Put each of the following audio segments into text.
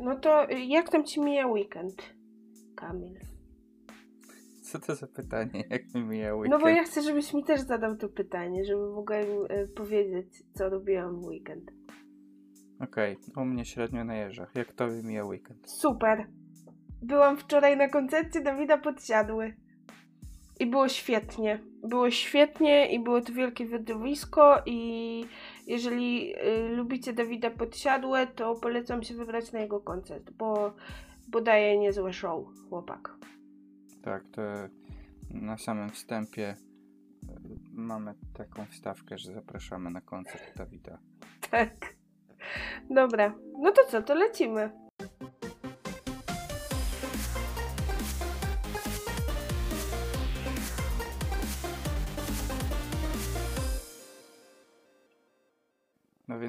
no to y, jak tam ci mija weekend, Kamil? Co to za pytanie, jak mi mija weekend? No bo ja chcę, żebyś mi też zadał to pytanie, żeby mogłem y, powiedzieć, co robiłam w weekend. Okej, u mnie średnio na jeżach. Jak to mija weekend? Super. Byłam wczoraj na koncercie Dawida Podsiadły. I było świetnie. Było świetnie i było to wielkie wydawisko i jeżeli y, lubicie Dawida Podsiadłe, to polecam się wybrać na jego koncert, bo, bo daje niezłe show, chłopak. Tak, to na samym wstępie y, mamy taką wstawkę, że zapraszamy na koncert Dawida. Tak. Dobra, no to co, to lecimy.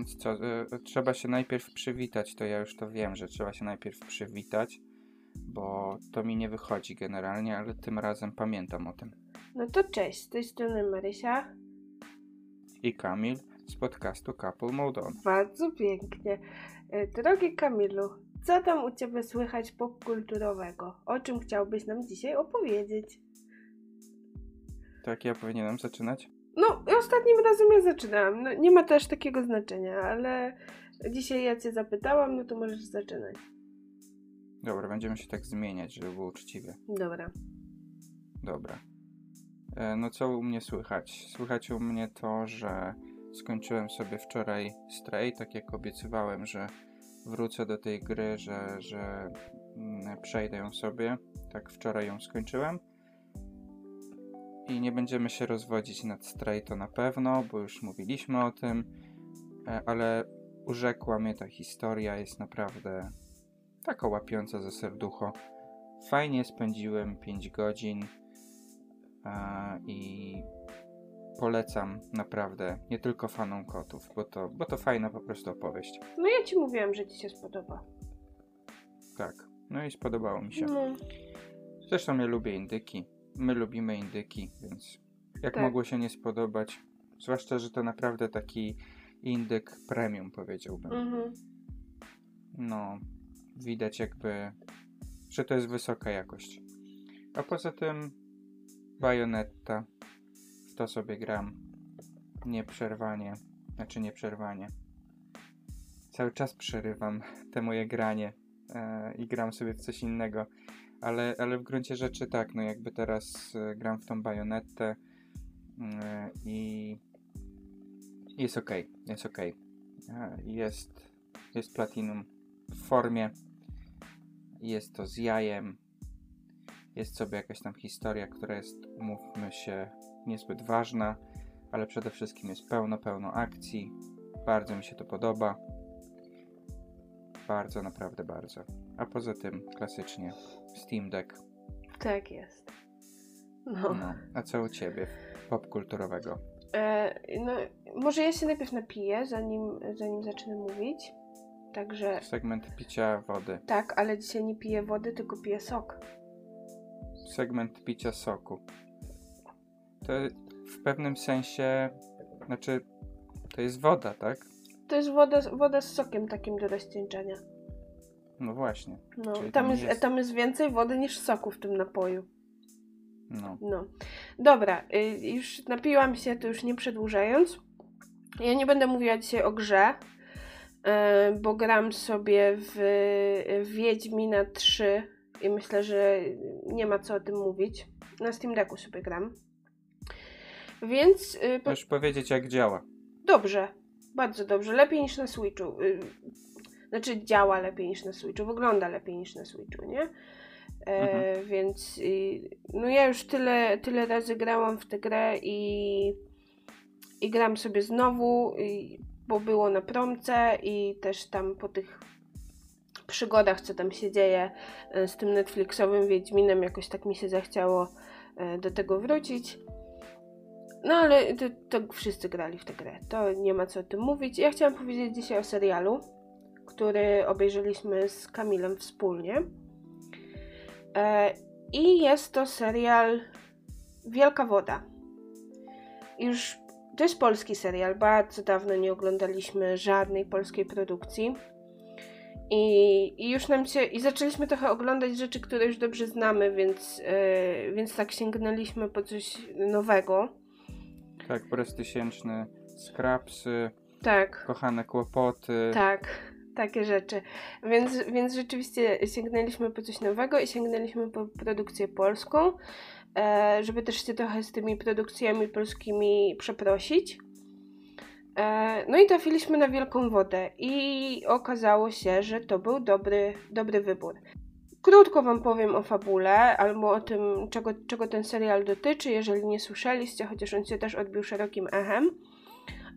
Więc co, y, trzeba się najpierw przywitać, to ja już to wiem, że trzeba się najpierw przywitać, bo to mi nie wychodzi generalnie, ale tym razem pamiętam o tym. No to cześć, z tej strony Marysia. I Kamil z podcastu Couple Mode On. Bardzo pięknie. E, Drogi Kamilu, co tam u Ciebie słychać popkulturowego? O czym chciałbyś nam dzisiaj opowiedzieć? Tak, ja powinienem zaczynać? No, ostatnim razem ja zaczynałam. No, nie ma też takiego znaczenia, ale dzisiaj ja Cię zapytałam, no to możesz zaczynać. Dobra, będziemy się tak zmieniać, żeby było uczciwie. Dobra. Dobra. E, No co u mnie słychać? Słychać u mnie to, że skończyłem sobie wczoraj Stray, tak jak obiecywałem, że wrócę do tej gry, że, że mm, przejdę ją sobie. Tak wczoraj ją skończyłem. I nie będziemy się rozwodzić nad Stray to na pewno, bo już mówiliśmy o tym, e, ale urzekła mnie ta historia, jest naprawdę taka łapiąca za serducho. Fajnie spędziłem 5 godzin a, i polecam naprawdę nie tylko fanom kotów, bo to, bo to fajna po prostu opowieść. No ja Ci mówiłam, że Ci się spodoba. Tak, no i spodobało mi się. No, Zresztą ja lubię indyki, my lubimy indyki, więc jak Tak. mogło się nie spodobać, zwłaszcza, że to naprawdę taki indyk premium powiedziałbym. mhm. No, widać jakby, że to jest wysoka jakość. A poza tym Bayonetta, w to sobie gram nieprzerwanie, znaczy nieprzerwanie. Cały czas przerywam te moje granie e, i gram sobie w coś innego, ale, ale w gruncie rzeczy tak, no jakby teraz e, gram w tą Bayonettę e, i jest ok, jest ok. Jest, jest Platinum w formie. Jest to z jajem. Jest sobie jakaś tam historia, która jest, umówmy się, niezbyt ważna, ale przede wszystkim jest pełno, pełno akcji. Bardzo mi się to podoba. Bardzo, naprawdę bardzo. A poza tym, klasycznie, Steam Deck. Tak jest. No. No. A co u ciebie popkulturowego? E, no, może ja się najpierw napiję, zanim, zanim zacznę mówić. Także Segment picia wody. tak, ale dzisiaj nie piję wody, tylko piję sok. segment picia soku. To w pewnym sensie, znaczy, to jest woda, tak? To jest woda, woda z sokiem takim do rozcieńczenia. No właśnie. No, Czyli tam, jest, jest- tam jest więcej wody niż soku w tym napoju. No. No. Dobra, y, już napiłam się, to już nie przedłużając. Ja nie będę mówiła dzisiaj o grze, y, bo gram sobie w, Wiedźmina 3 i myślę, że nie ma co o tym mówić. Na Steam Decku sobie gram. Więc y, po, Możesz powiedzieć, jak działa. dobrze, bardzo dobrze, lepiej niż na Switchu. Znaczy działa lepiej niż na Switchu, wygląda lepiej niż na Switchu, nie? E, Więc y, no ja już tyle, tyle razy grałam w tę grę i, i gram sobie znowu, i, bo było na promce i też tam po tych przygodach, co tam się dzieje e, z tym Netflixowym Wiedźminem, jakoś tak mi się zachciało e, do tego wrócić. No ale to, to wszyscy grali w tę grę, to nie ma co o tym mówić. Ja chciałam powiedzieć dzisiaj o serialu, który obejrzeliśmy z Kamilem wspólnie. E, I jest to serial Wielka Woda. Już to jest polski serial. Bardzo dawno nie oglądaliśmy żadnej polskiej produkcji. I, I już nam się. I zaczęliśmy trochę oglądać rzeczy, które już dobrze znamy, więc, yy, więc tak sięgnęliśmy po coś nowego. Tak, po raz tysięczny Scrapsy, Tak, kochane kłopoty. tak, takie rzeczy. Więc, więc rzeczywiście sięgnęliśmy po coś nowego i sięgnęliśmy po produkcję polską, e, żeby też się trochę z tymi produkcjami polskimi przeprosić. E, no i trafiliśmy na Wielką Wodę i okazało się, że to był dobry, dobry wybór. Krótko Wam powiem o fabule albo o tym, czego, czego ten serial dotyczy, jeżeli nie słyszeliście, chociaż on się też odbił szerokim echem.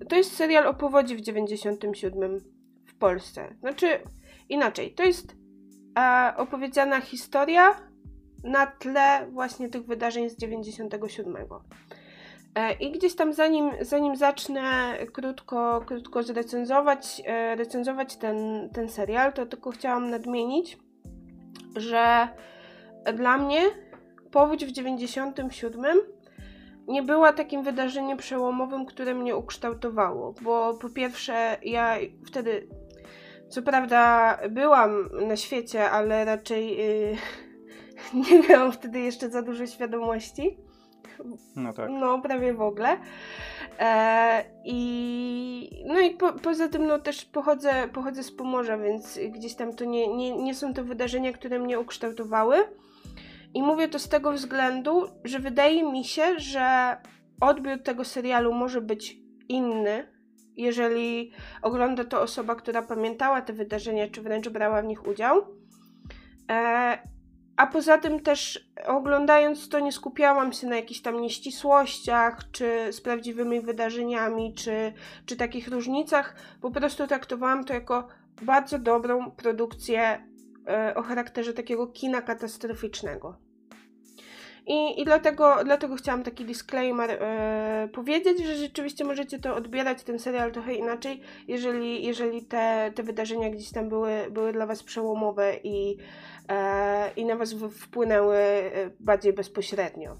To jest serial o powodzi w 97 w Polsce. Znaczy, inaczej, to jest e, opowiedziana historia na tle właśnie tych wydarzeń z 97. E, I gdzieś tam zanim, zanim zacznę krótko, krótko zrecenzować e, recenzować ten, ten serial, to tylko chciałam nadmienić, że dla mnie powódź w 97 nie była takim wydarzeniem przełomowym, które mnie ukształtowało, bo po pierwsze ja wtedy co prawda byłam na świecie, ale raczej yy, nie miałam wtedy jeszcze za dużo świadomości. No tak. No, prawie w ogóle. E, I no i po, poza tym no też pochodzę, pochodzę z Pomorza, więc gdzieś tam to nie, nie, nie są to wydarzenia, które mnie ukształtowały. I mówię to z tego względu, że wydaje mi się, że odbiór tego serialu może być inny, jeżeli ogląda to osoba, która pamiętała te wydarzenia, czy wręcz brała w nich udział. E, a poza tym też oglądając to nie skupiałam się na jakichś tam nieścisłościach, czy z prawdziwymi wydarzeniami, czy, czy takich różnicach. Po prostu traktowałam to jako bardzo dobrą produkcję e, o charakterze takiego kina katastroficznego. I, i dlatego, dlatego chciałam taki disclaimer e, powiedzieć, że rzeczywiście możecie to odbierać, ten serial trochę inaczej, jeżeli, jeżeli te, te wydarzenia gdzieś tam były, były dla Was przełomowe i, e, i na Was wpłynęły e, bardziej bezpośrednio.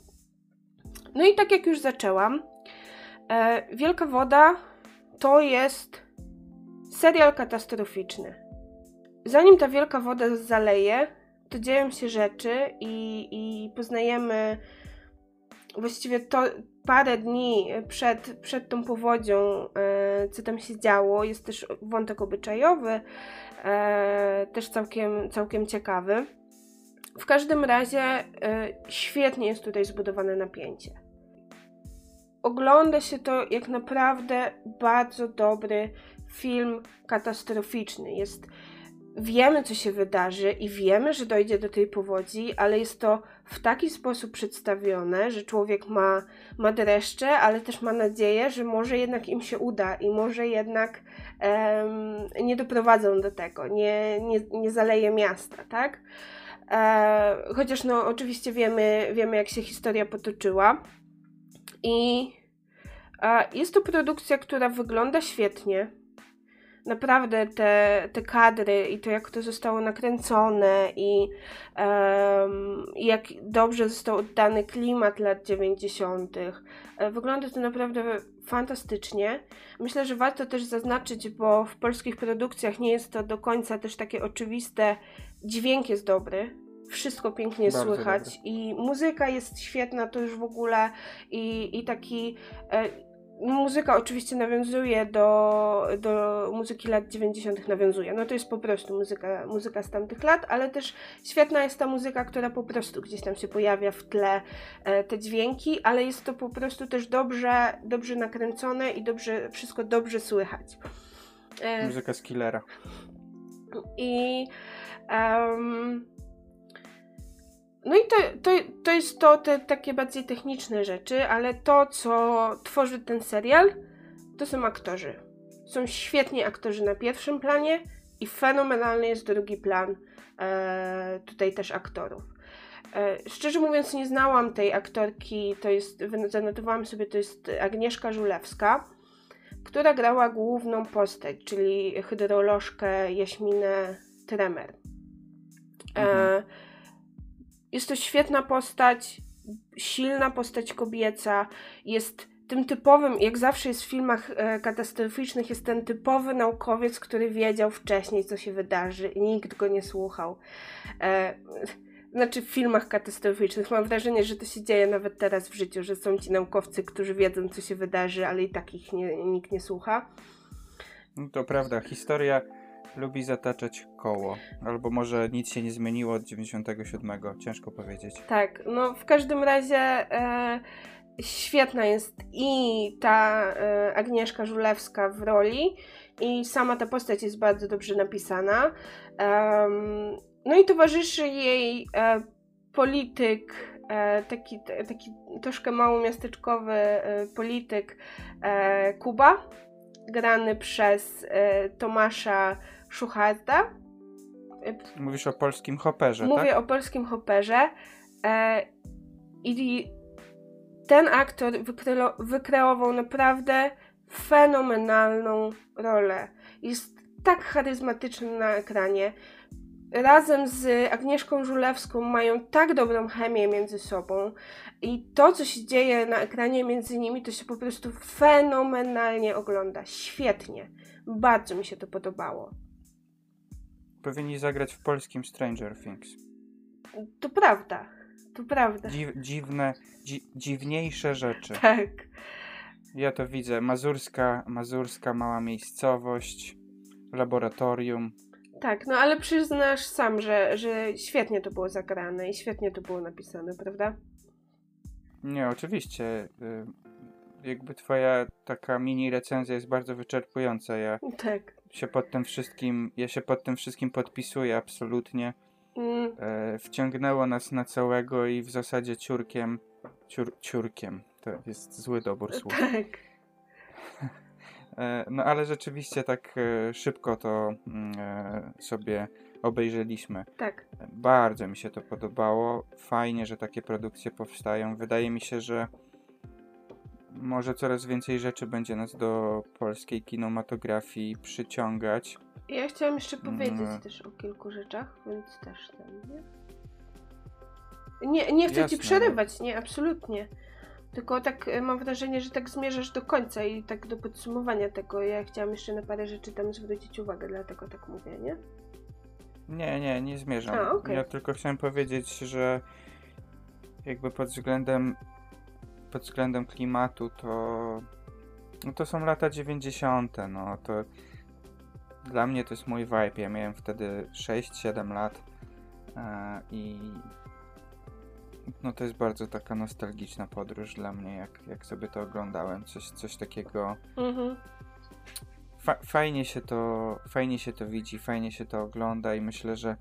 No i tak jak już zaczęłam, Wielka Woda to jest serial katastroficzny. Zanim ta wielka woda zaleje, to dzieją się rzeczy i, i poznajemy właściwie to parę dni przed, przed tą powodzią, e, co tam się działo. Jest też wątek obyczajowy, e, też całkiem, całkiem ciekawy. W każdym razie e, świetnie jest tutaj zbudowane napięcie. Ogląda się to jak naprawdę bardzo dobry film katastroficzny. Jest wiemy, co się wydarzy i wiemy, że dojdzie do tej powodzi, ale jest to w taki sposób przedstawione, że człowiek ma, ma dreszcze, ale też ma nadzieję, że może jednak im się uda i może jednak um, nie doprowadzą do tego, nie, nie, nie zaleje miasta, tak? E, chociaż no oczywiście wiemy, wiemy, jak się historia potoczyła. I e, jest to produkcja, która wygląda świetnie naprawdę te, te kadry i to, jak to zostało nakręcone i um, jak dobrze został oddany klimat lat 90. E, wygląda to naprawdę fantastycznie. Myślę, że warto też zaznaczyć, bo w polskich produkcjach nie jest to do końca też takie oczywiste. Dźwięk jest dobry, wszystko pięknie Bardzo słychać dobry. i muzyka jest świetna, to już w ogóle i, i taki e, muzyka oczywiście nawiązuje do, do muzyki lat 90. nawiązuje. No to jest po prostu muzyka, muzyka z tamtych lat, ale też świetna jest ta muzyka, która po prostu gdzieś tam się pojawia w tle e, te dźwięki, ale jest to po prostu też dobrze, dobrze nakręcone i dobrze, wszystko dobrze słychać. E, Muzyka z Killera. I em, no i to, to, to jest to, te takie bardziej techniczne rzeczy, ale to, co tworzy ten serial, to są aktorzy. Są świetni aktorzy na pierwszym planie i fenomenalny jest drugi plan e, tutaj też aktorów. E, szczerze mówiąc, nie znałam tej aktorki, to jest, zanotowałam sobie, to jest Agnieszka Żulewska, która grała główną postać, czyli hydrolożkę Jaśminę Tremer. E, Mhm. Jest to świetna postać, silna postać kobieca, jest tym typowym, jak zawsze jest w filmach e, katastroficznych, jest ten typowy naukowiec, który wiedział wcześniej, co się wydarzy i nikt go nie słuchał. E, znaczy w filmach katastroficznych. Mam wrażenie, że to się dzieje nawet teraz w życiu, że są ci naukowcy, którzy wiedzą, co się wydarzy, ale i tak ich nie, nikt nie słucha. No to prawda, historia lubi zataczać koło. Albo może nic się nie zmieniło od 97, ciężko powiedzieć. Tak, no w każdym razie e, świetna jest i ta e, Agnieszka Żulewska w roli i sama ta postać jest bardzo dobrze napisana. No i towarzyszy jej e, polityk, e, taki, taki troszkę małomiasteczkowy e, polityk e, Kuba, grany przez e, Tomasza Szuchazda. Mówisz o polskim hoperze, Mówię tak? o polskim hoperze. E, I ten aktor wykre wykreował naprawdę fenomenalną rolę. Jest tak charyzmatyczny na ekranie. Razem z Agnieszką Żulewską mają tak dobrą chemię między sobą i to, co się dzieje na ekranie między nimi, to się po prostu fenomenalnie ogląda. Świetnie. Bardzo mi się to podobało. Powinni zagrać w polskim Stranger Things. To prawda. To prawda. Dziw, dziwne, dzi, dziwniejsze rzeczy. Tak. Ja to widzę. Mazurska, mazurska mała miejscowość, laboratorium. Tak, no ale przyznasz sam, że, że świetnie to było zagrane i świetnie to było napisane, prawda? Nie, oczywiście. y, Jakby twoja taka mini recenzja jest bardzo wyczerpująca. Ja Tak. Się pod tym wszystkim, ja się pod tym wszystkim podpisuję absolutnie. Mm, E, wciągnęło nas na całego i w zasadzie ciurkiem, ciur, ciurkiem, to jest zły dobór słów. tak. E, no ale rzeczywiście tak e, szybko to mm, sobie obejrzeliśmy. Tak. Bardzo mi się to podobało. Fajnie, że takie produkcje powstają. Wydaje mi się, że może coraz więcej rzeczy będzie nas do polskiej kinematografii przyciągać. Ja chciałam jeszcze powiedzieć Mm. też o kilku rzeczach, więc też ten, nie? Nie, nie chcę ci Jasne, no. przerywać, nie, absolutnie. Tylko tak e, mam wrażenie, że tak zmierzasz do końca i tak do podsumowania tego. Ja chciałam jeszcze na parę rzeczy tam zwrócić uwagę, dlatego tak mówię, nie? Nie, nie, nie zmierzam. A, okej. Ja tylko chciałem powiedzieć, że jakby pod względem pod względem klimatu to no to są lata 90. no to dla mnie to jest mój vibe. Ja miałem wtedy 6-7 lat e, i no to jest bardzo taka nostalgiczna podróż dla mnie, jak, jak sobie to oglądałem. Coś, coś takiego Mhm. Fa- fajnie, się to, fajnie się to widzi, fajnie się to ogląda i myślę, że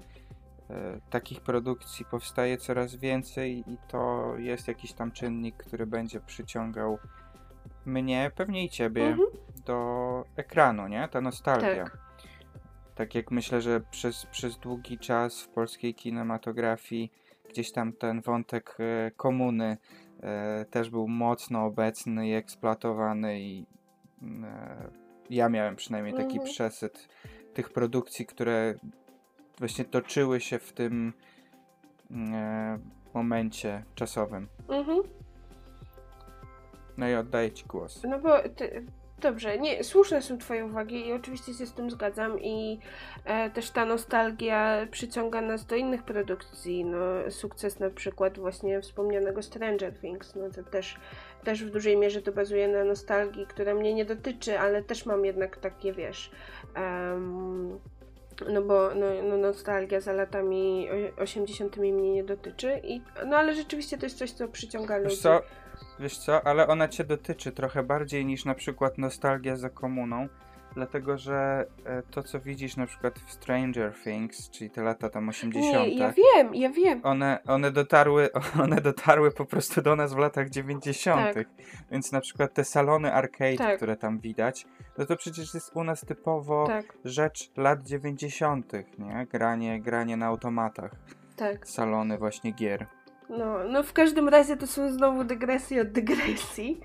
takich produkcji powstaje coraz więcej i to jest jakiś tam czynnik, który będzie przyciągał mnie, pewnie i ciebie, Mhm. do ekranu, nie? Ta nostalgia. Tak. Tak jak myślę, że przez, przez długi czas w polskiej kinematografii gdzieś tam ten wątek e, komuny e, też był mocno obecny i eksploatowany i e, ja miałem przynajmniej taki Mhm. przesyt tych produkcji, które właśnie toczyły się w tym e, momencie czasowym. Mhm. No i oddaję ci głos. No bo ty, dobrze, nie, słuszne są twoje uwagi i oczywiście się z tym zgadzam i e, też ta nostalgia przyciąga nas do innych produkcji, no sukces na przykład właśnie wspomnianego Stranger Things, no to też, też w dużej mierze to bazuje na nostalgii, która mnie nie dotyczy, ale też mam jednak takie, wiesz, em, no bo no, no nostalgia za latami o- 80 mnie nie dotyczy, i, no ale rzeczywiście to jest coś, co przyciąga ludzi. Wiesz co, wiesz co, ale ona cię dotyczy trochę bardziej niż na przykład nostalgia za komuną, dlatego że e, to, co widzisz na przykład w Stranger Things, czyli te lata tam 80., Nie, ja wiem, ja wiem. one, one, dotarły, one dotarły po prostu do nas w latach 90. Tak. Więc na przykład te salony arcade, Tak. które tam widać, no to przecież jest u nas typowo Tak, rzecz lat 90., nie? Granie, granie na automatach, tak. salony właśnie gier. No, no w każdym razie to są znowu dygresje od dygresji.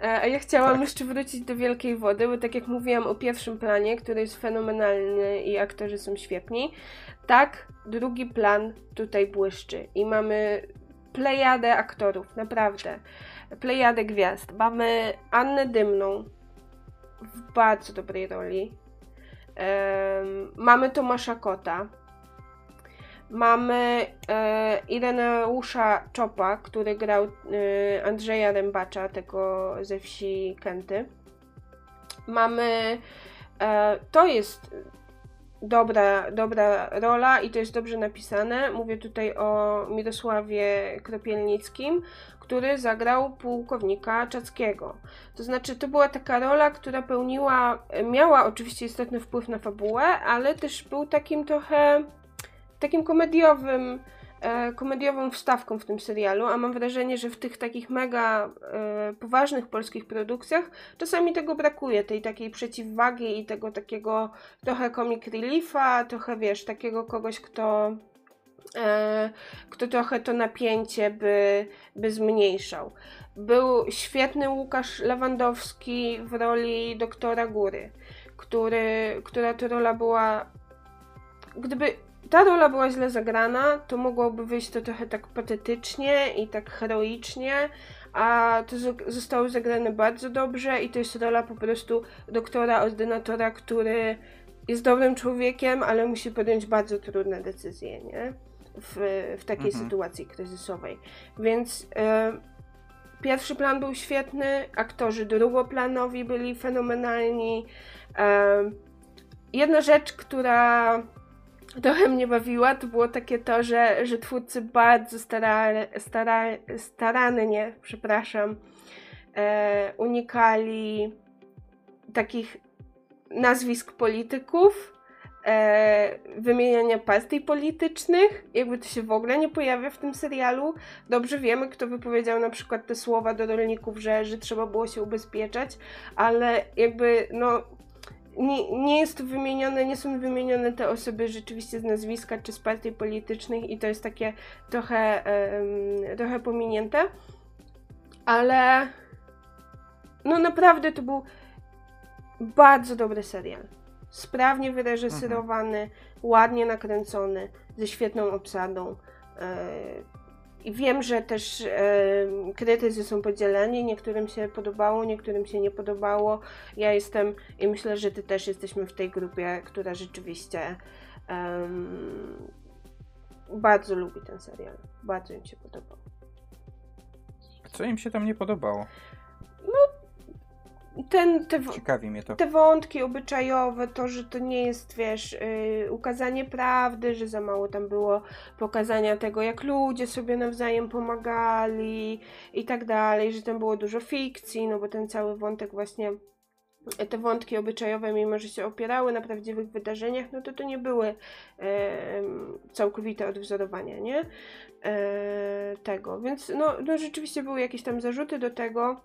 E, A ja chciałam Tak. jeszcze wrócić do Wielkiej Wody, bo tak jak mówiłam o pierwszym planie, który jest fenomenalny i aktorzy są świetni, tak drugi plan tutaj błyszczy i mamy plejadę aktorów, naprawdę. plejadę gwiazd. Mamy Annę Dymną w bardzo dobrej roli. Um, mamy Tomasza Kota. Mamy e, Ireneusza Czopa, który grał e, Andrzeja Rębacza, tego ze wsi Kenty. Mamy. E, to jest dobra, dobra rola i to jest dobrze napisane. Mówię tutaj o Mirosławie Kropielnickim, który zagrał pułkownika Czackiego. To znaczy, to była taka rola, która pełniła, miała oczywiście istotny wpływ na fabułę, ale też był takim trochę takim komediowym, e, komediową wstawką w tym serialu, a mam wrażenie, że w tych takich mega e, poważnych polskich produkcjach czasami tego brakuje, tej takiej przeciwwagi i tego takiego trochę comic reliefa, trochę wiesz, takiego kogoś, kto e, kto trochę to napięcie by, by zmniejszał. Był świetny Łukasz Lewandowski w roli doktora Góry, który, która to rola była gdyby ta rola była źle zagrana, to mogłoby wyjść to trochę tak patetycznie i tak heroicznie, a to zostało zagrane bardzo dobrze i to jest rola po prostu doktora, ordynatora, który jest dobrym człowiekiem, ale musi podjąć bardzo trudne decyzje, nie? W, w takiej mhm. sytuacji kryzysowej. Więc e, pierwszy plan był świetny, aktorzy drugoplanowi byli fenomenalni. E, jedna rzecz, która trochę mnie bawiła, to było takie to, że, że twórcy bardzo stara, stara, starannie, przepraszam, e, unikali takich nazwisk polityków, e, wymieniania partii politycznych, jakby to się w ogóle nie pojawia w tym serialu. Dobrze wiemy, kto wypowiedział na przykład te słowa do rolników, że, że trzeba było się ubezpieczać, ale jakby no nie, nie jest wymienione, nie są wymienione te osoby rzeczywiście z nazwiska czy z partii politycznych i to jest takie trochę, um, trochę pominięte. Ale no naprawdę to był bardzo dobry serial. Sprawnie wyreżyserowany, mhm. ładnie nakręcony, ze świetną obsadą. E, i wiem, że też e, krytycy są podzieleni, niektórym się podobało, niektórym się nie podobało. Ja jestem i myślę, że ty też jesteśmy w tej grupie, która rzeczywiście bardzo lubi ten serial. Bardzo im się podobał. Co im się tam nie podobało? No, ten, te, Ciekawi mnie to. Te wątki obyczajowe, to, że to nie jest, wiesz, yy, ukazanie prawdy, że za mało tam było pokazania tego, jak ludzie sobie nawzajem pomagali i tak dalej, że tam było dużo fikcji, no bo ten cały wątek właśnie te wątki obyczajowe, mimo że się opierały na prawdziwych wydarzeniach, no to to nie były e, całkowite odwzorowania, nie? E, tego. Więc no, no rzeczywiście były jakieś tam zarzuty do tego.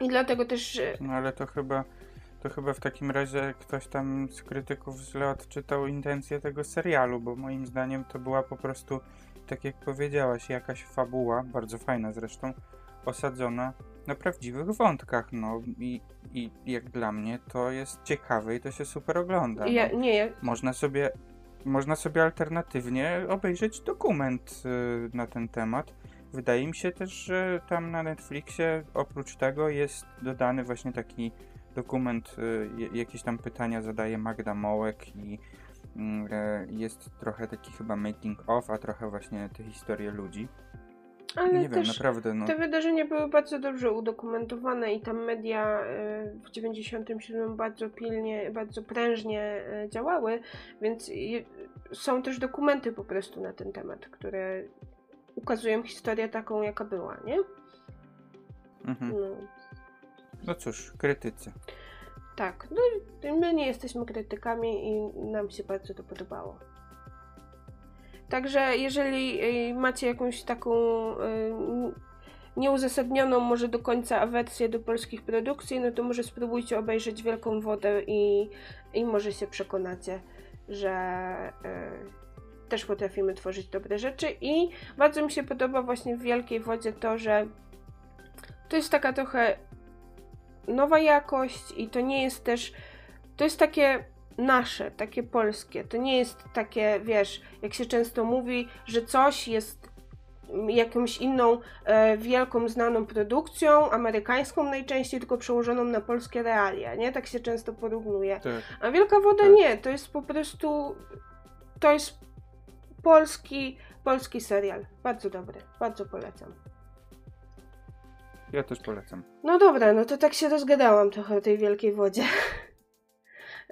I dlatego też. No ale to chyba. To chyba w takim razie ktoś tam z krytyków źle odczytał intencję tego serialu, bo moim zdaniem to była po prostu, tak jak powiedziałaś, jakaś fabuła, bardzo fajna zresztą, osadzona na prawdziwych wątkach, no i, i jak dla mnie to jest ciekawe i to się super ogląda. No. Ja, nie. Można sobie, można sobie alternatywnie obejrzeć dokument y, na ten temat Wydaje mi się też, że tam na Netflixie oprócz tego jest dodany właśnie taki dokument, y, jakieś tam pytania zadaje Magda Mołek i mm, e, jest trochę taki chyba making of, a trochę właśnie te historie ludzi. Ale nie wiem, naprawdę. No. Te wydarzenia były bardzo dobrze udokumentowane i tam media y, w 97 bardzo pilnie, bardzo prężnie y, działały, więc są też dokumenty po prostu na ten temat, które ukazują historię taką, jaka była, nie? Mhm. No. no cóż, krytycy. Tak, no my nie jesteśmy krytykami i nam się bardzo to podobało. Także jeżeli y, macie jakąś taką y, nieuzasadnioną może do końca awersję do polskich produkcji, no to może spróbujcie obejrzeć Wielką Wodę i, i może się przekonacie, że y, też potrafimy tworzyć dobre rzeczy i bardzo mi się podoba właśnie w Wielkiej Wodzie to, że to jest taka trochę nowa jakość i to nie jest też, to jest takie nasze, takie polskie. To nie jest takie, wiesz, jak się często mówi, że coś jest jakąś inną e, wielką, znaną produkcją, amerykańską najczęściej, tylko przełożoną na polskie realia, nie? Tak się często porównuje. Tak. A Wielka Woda Tak. nie, to jest po prostu, to jest polski, polski serial. Bardzo dobry, bardzo polecam. Ja też polecam. No dobra, no to tak się rozgadałam trochę o tej Wielkiej Wodzie.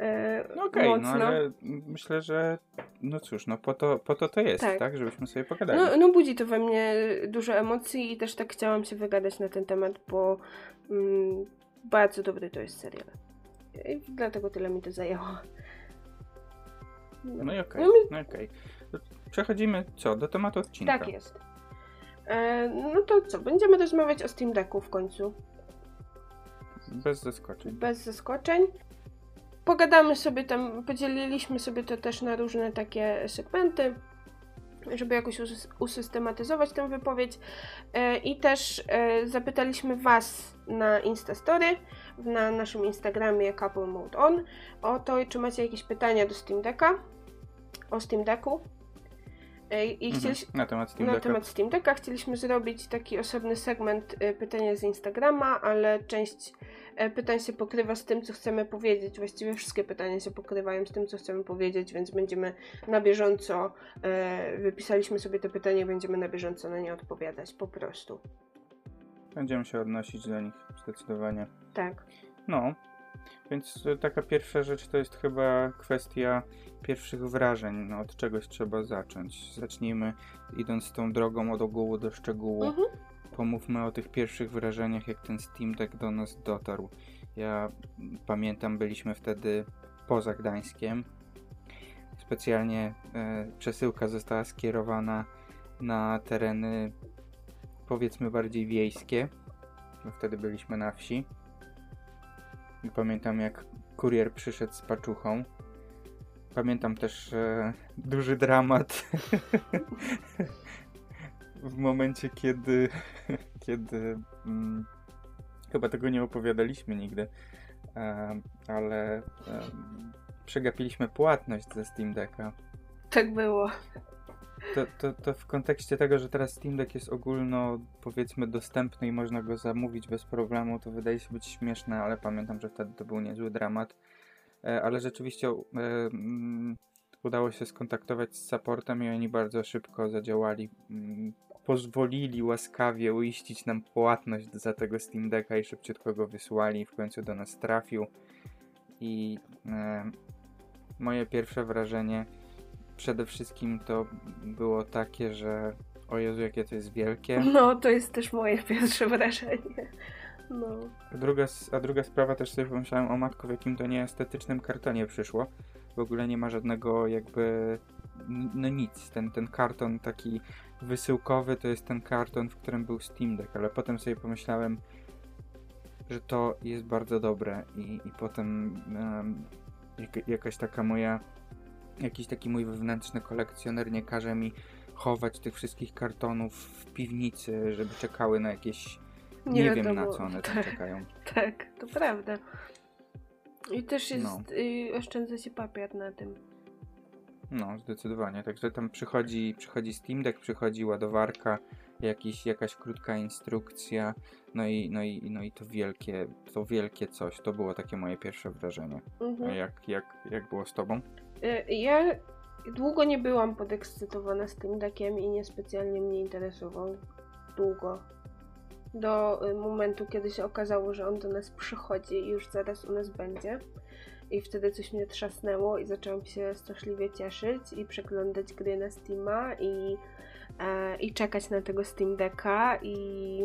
E, No okej, no mocno. ale myślę, że no cóż, no po to po to, to jest, Tak. tak? Żebyśmy sobie pogadali. No, no budzi to we mnie dużo emocji i też tak chciałam się wygadać na ten temat, bo mm, bardzo dobry to jest serial. I dlatego tyle mi to zajęło. No i okej, No mi- no i okej. To Przechodzimy co? Do tematu odcinka. Tak jest. E, no to co, będziemy rozmawiać o Steam Decku w końcu. Bez zaskoczeń. Bez zaskoczeń. Pogadamy sobie tam, podzieliliśmy sobie to też na różne takie segmenty, żeby jakoś usys- usystematyzować tę wypowiedź. E, I też e, zapytaliśmy Was na Instastory, na naszym Instagramie Couple Mode On, o to, czy macie jakieś pytania do Steam Decka, o Steam Decku. E, I Mhm. chcieliśmy, Na temat Steam na Decka. temat Steam Decka chcieliśmy zrobić taki osobny segment y, pytania z Instagrama, ale część e, pytań się pokrywa z tym, co chcemy powiedzieć. Właściwie wszystkie pytania się pokrywają z tym, co chcemy powiedzieć, więc będziemy na bieżąco, e, wypisaliśmy sobie te pytania, będziemy na bieżąco na nie odpowiadać, po prostu. Będziemy się odnosić do nich zdecydowanie. Tak. No, więc e, taka pierwsza rzecz to jest chyba kwestia pierwszych wrażeń. No, od czegoś trzeba zacząć. Zacznijmy idąc tą drogą od ogółu do szczegółu. Mhm. Pomówmy o tych pierwszych wrażeniach, jak ten Steam Deck do nas dotarł. Ja pamiętam, byliśmy wtedy poza Gdańskiem. Specjalnie e, przesyłka została skierowana na tereny powiedzmy bardziej wiejskie. Bo wtedy byliśmy na wsi. Pamiętam jak kurier przyszedł z paczuchą. Pamiętam też e, duży dramat w momencie, kiedy, kiedy mm, chyba tego nie opowiadaliśmy nigdy, e, ale e, przegapiliśmy płatność ze Steam Decka. Tak było. To, to, to w kontekście tego, że teraz Steam Deck jest ogólno powiedzmy dostępny i można go zamówić bez problemu, to wydaje się być śmieszne, ale pamiętam, że wtedy to był niezły dramat. E, ale rzeczywiście e, mm, udało się skontaktować z supportem i oni bardzo szybko zadziałali. Mm, pozwolili łaskawie uiścić nam płatność za tego Steam Decka i szybciutko go wysłali. W końcu do nas trafił. I e, moje pierwsze wrażenie przede wszystkim to było takie, że o Jezu, jakie to jest wielkie. No, to jest też moje pierwsze wrażenie. No. A druga, a druga sprawa też sobie pomyślałem o matko, w jakim to nieestetycznym kartonie przyszło. W ogóle nie ma żadnego jakby no nic. Ten, ten karton taki wysyłkowy to jest ten karton, w którym był Steam Deck, ale potem sobie pomyślałem, że to jest bardzo dobre i, i potem em, jak, jakaś taka moja jakiś taki mój wewnętrzny kolekcjoner nie każe mi chować tych wszystkich kartonów w piwnicy, żeby czekały na jakieś nie, wiem na co one tam tak, czekają. Tak, to prawda. I też jest, No. y, oszczędza się papier na tym. No, zdecydowanie. Także tam przychodzi, przychodzi Steam Deck, przychodzi ładowarka, jakiś, jakaś krótka instrukcja, no i, no, i, no i to wielkie, to wielkie coś. To było takie moje pierwsze wrażenie. Mhm. jak, jak, jak było z tobą? Y, Ja długo nie byłam podekscytowana tym deckiem i niespecjalnie mnie interesował. Długo. Do y, momentu, kiedy się okazało, że on do nas przychodzi i już zaraz u nas będzie. I wtedy coś mnie trzasnęło i zaczęłam się straszliwie cieszyć i przeglądać gry na Steama i, e, i czekać na tego Steam Decka i,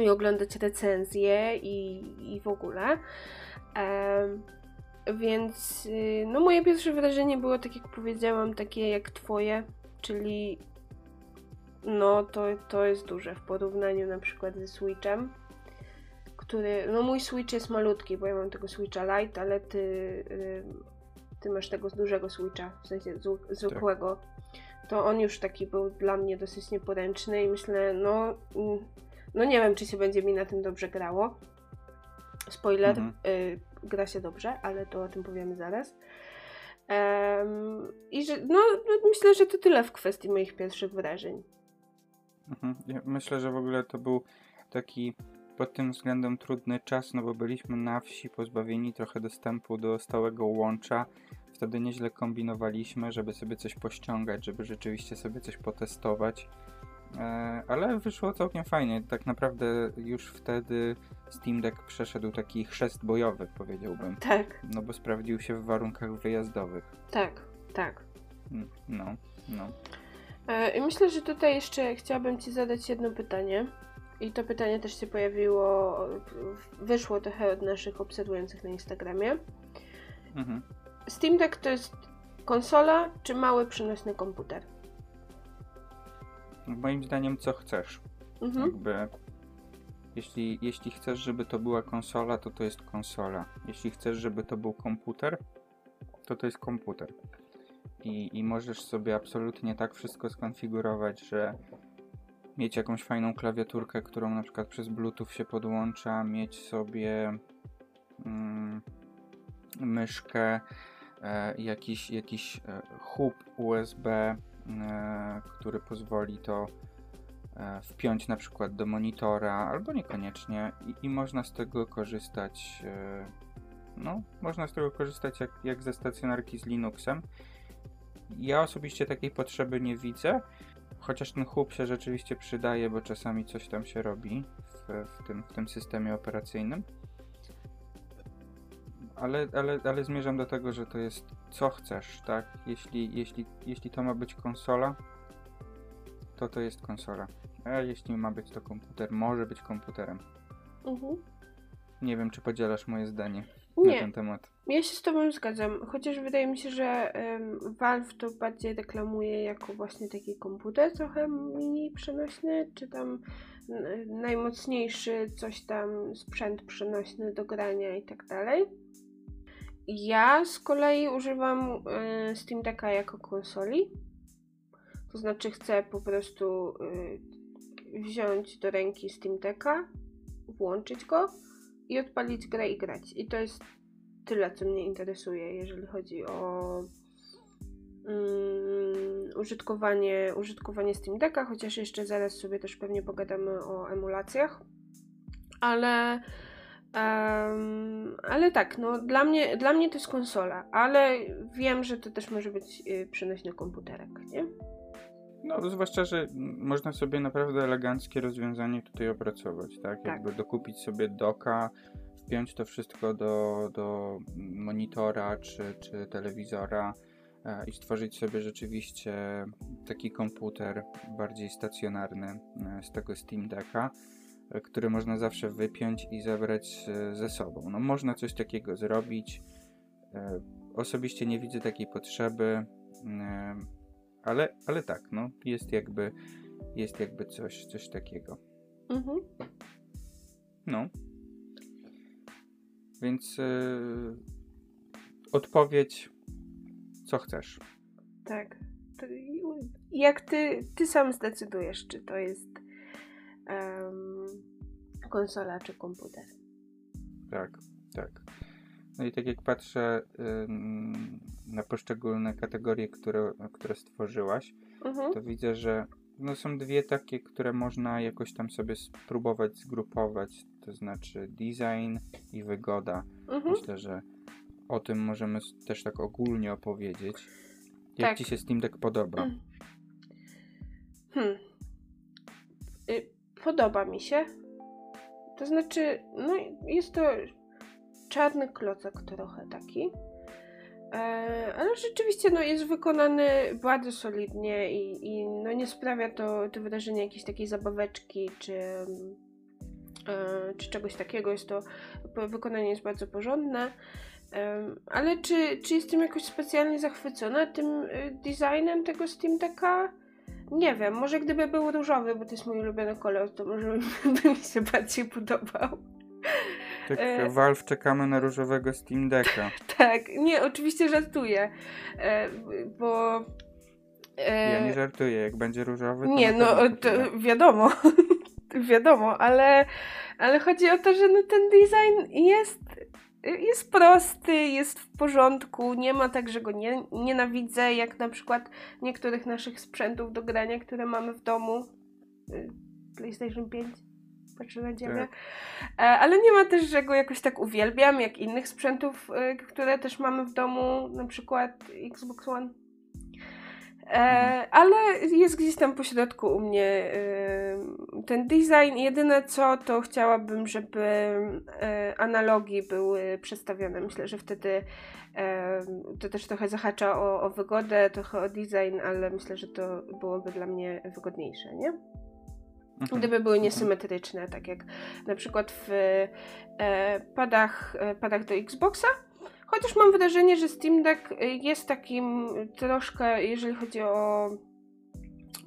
i oglądać recenzje i, i w ogóle. Em, więc y, no moje pierwsze wrażenie było tak jak powiedziałam, takie jak twoje, czyli no to, to jest duże w porównaniu na przykład ze Switchem, który, no mój Switch jest malutki, bo ja mam tego Switcha Lite, ale ty, y, ty masz tego z dużego Switcha, w sensie zł- zwykłego. To on już taki był dla mnie dosyć nieporęczny i myślę, no, mm, no nie wiem, czy się będzie mi na tym dobrze grało. Spoiler, Mhm. y, gra się dobrze, ale to o tym powiemy zaraz. Em, I że, no, no, myślę, że to tyle w kwestii moich pierwszych wrażeń. Mhm. Myślę, że w ogóle to był taki pod tym względem trudny czas, no bo byliśmy na wsi pozbawieni trochę dostępu do stałego łącza. Wtedy nieźle kombinowaliśmy, żeby sobie coś pościągać, żeby rzeczywiście sobie coś potestować. E, ale wyszło całkiem fajnie. Tak naprawdę już wtedy Steam Deck przeszedł taki chrzest bojowy, powiedziałbym. Tak. No bo sprawdził się w warunkach wyjazdowych. Tak, tak. No, no. E, I myślę, że tutaj jeszcze chciałabym Ci zadać jedno pytanie. I to pytanie też się pojawiło, wyszło trochę od naszych obserwujących na Instagramie. Mhm. Steam Deck to jest konsola czy mały przenośny komputer? Moim zdaniem co chcesz. Mhm. Jakby jeśli, jeśli chcesz, żeby to była konsola, to to jest konsola. Jeśli chcesz, żeby to był komputer, to to jest komputer. I, I możesz sobie absolutnie tak wszystko skonfigurować, że mieć jakąś fajną klawiaturkę, którą na przykład przez Bluetooth się podłącza, mieć sobie mm, myszkę, e, jakiś, jakiś e, hub USB, e, który pozwoli to wpiąć na przykład do monitora, albo niekoniecznie i, i można z tego korzystać e, no, można z tego korzystać jak, jak ze stacjonarki z Linuxem. Ja osobiście takiej potrzeby nie widzę, chociaż ten hub się rzeczywiście przydaje, bo czasami coś tam się robi w, w, tym, w tym systemie operacyjnym. Ale, ale, ale zmierzam do tego, że to jest co chcesz, tak? Jeśli, jeśli, jeśli to ma być konsola, to to jest konsola. A jeśli ma być to komputer, może być komputerem. Mhm. Nie wiem, czy podzielasz moje zdanie Nie. na ten temat. Ja się z Tobą zgadzam, chociaż wydaje mi się, że Valve to bardziej reklamuje jako właśnie taki komputer trochę mini przenośny, czy tam najmocniejszy coś tam sprzęt przenośny do grania i tak dalej. Ja z kolei używam y, Steam Decka jako konsoli. To znaczy chcę po prostu y, wziąć do ręki Steam Decka, włączyć go i odpalić grę i grać. I to jest tyle, co mnie interesuje, jeżeli chodzi o um, użytkowanie, użytkowanie Steam Decka, chociaż jeszcze zaraz sobie też pewnie pogadamy o emulacjach. Ale Um, ale tak, no dla mnie, dla mnie to jest konsola, ale wiem, że to też może być y, przenośny komputerek, nie? No, zwłaszcza, że można sobie naprawdę eleganckie rozwiązanie tutaj opracować, tak? tak. Jakby dokupić sobie doka, wpiąć to wszystko do, do monitora czy, czy telewizora e, i stworzyć sobie rzeczywiście taki komputer bardziej stacjonarny e, z tego Steam Decka, e, który można zawsze wypiąć i zabrać ze sobą. No można coś takiego zrobić. Osobiście nie widzę takiej potrzeby, ale, ale tak, no jest jakby jest jakby coś, coś takiego. Mhm. No. Więc yy, odpowiedź, co chcesz. Tak. jak ty, ty sam zdecydujesz, czy to jest um, konsola, czy komputer. Tak, tak. No i tak jak patrzę na poszczególne kategorie, które, które stworzyłaś, mhm. to widzę, że no są dwie takie, które można jakoś tam sobie spróbować zgrupować, to znaczy design i wygoda. Mhm. Myślę, że o tym możemy też tak ogólnie opowiedzieć. Jak tak. Ci się Steam Deck podoba? Hmm. hmm. Y, podoba mi się. To znaczy, no jest to czarny klocek trochę taki. E, ale rzeczywiście no, jest wykonany bardzo solidnie i, i no, nie sprawia to, to wydarzenie jakiejś takiej zabaweczki czy, e, czy czegoś takiego. Jest to wykonanie jest bardzo porządne. E, ale czy, czy jestem jakoś specjalnie zachwycona tym designem tego Steam Decka? Nie wiem, może gdyby był różowy, bo to jest mój ulubiony kolor, to może by mi się bardziej podobał. Tak, e... Valve czekamy na różowego Steam Decka. tak, nie, oczywiście żartuję, e, bo... E... Ja nie żartuję, jak będzie różowy to Nie, no to wiadomo, wiadomo, ale, ale chodzi o to, że no, ten design jest jest prosty, jest w porządku, nie ma tak, że go nie, nienawidzę, jak na przykład niektórych naszych sprzętów do grania, które mamy w domu. y, PlayStation 5. Na ciebie. Tak. E, ale nie ma też, że go jakoś tak uwielbiam, jak innych sprzętów, y, które też mamy w domu, na przykład Xbox One. E, Mhm. ale jest gdzieś tam po środku u mnie y, ten design. Jedyne co, to chciałabym, żeby y, analogi były przestawione. Myślę, że wtedy e, to też trochę zahacza o, o wygodę, trochę o design, ale myślę, że to byłoby dla mnie wygodniejsze, nie? Mhm. Gdyby były niesymetryczne, tak jak na przykład w e, padach, e, padach do Xboxa. Chociaż mam wrażenie, że Steam Deck e, jest takim troszkę, jeżeli chodzi o,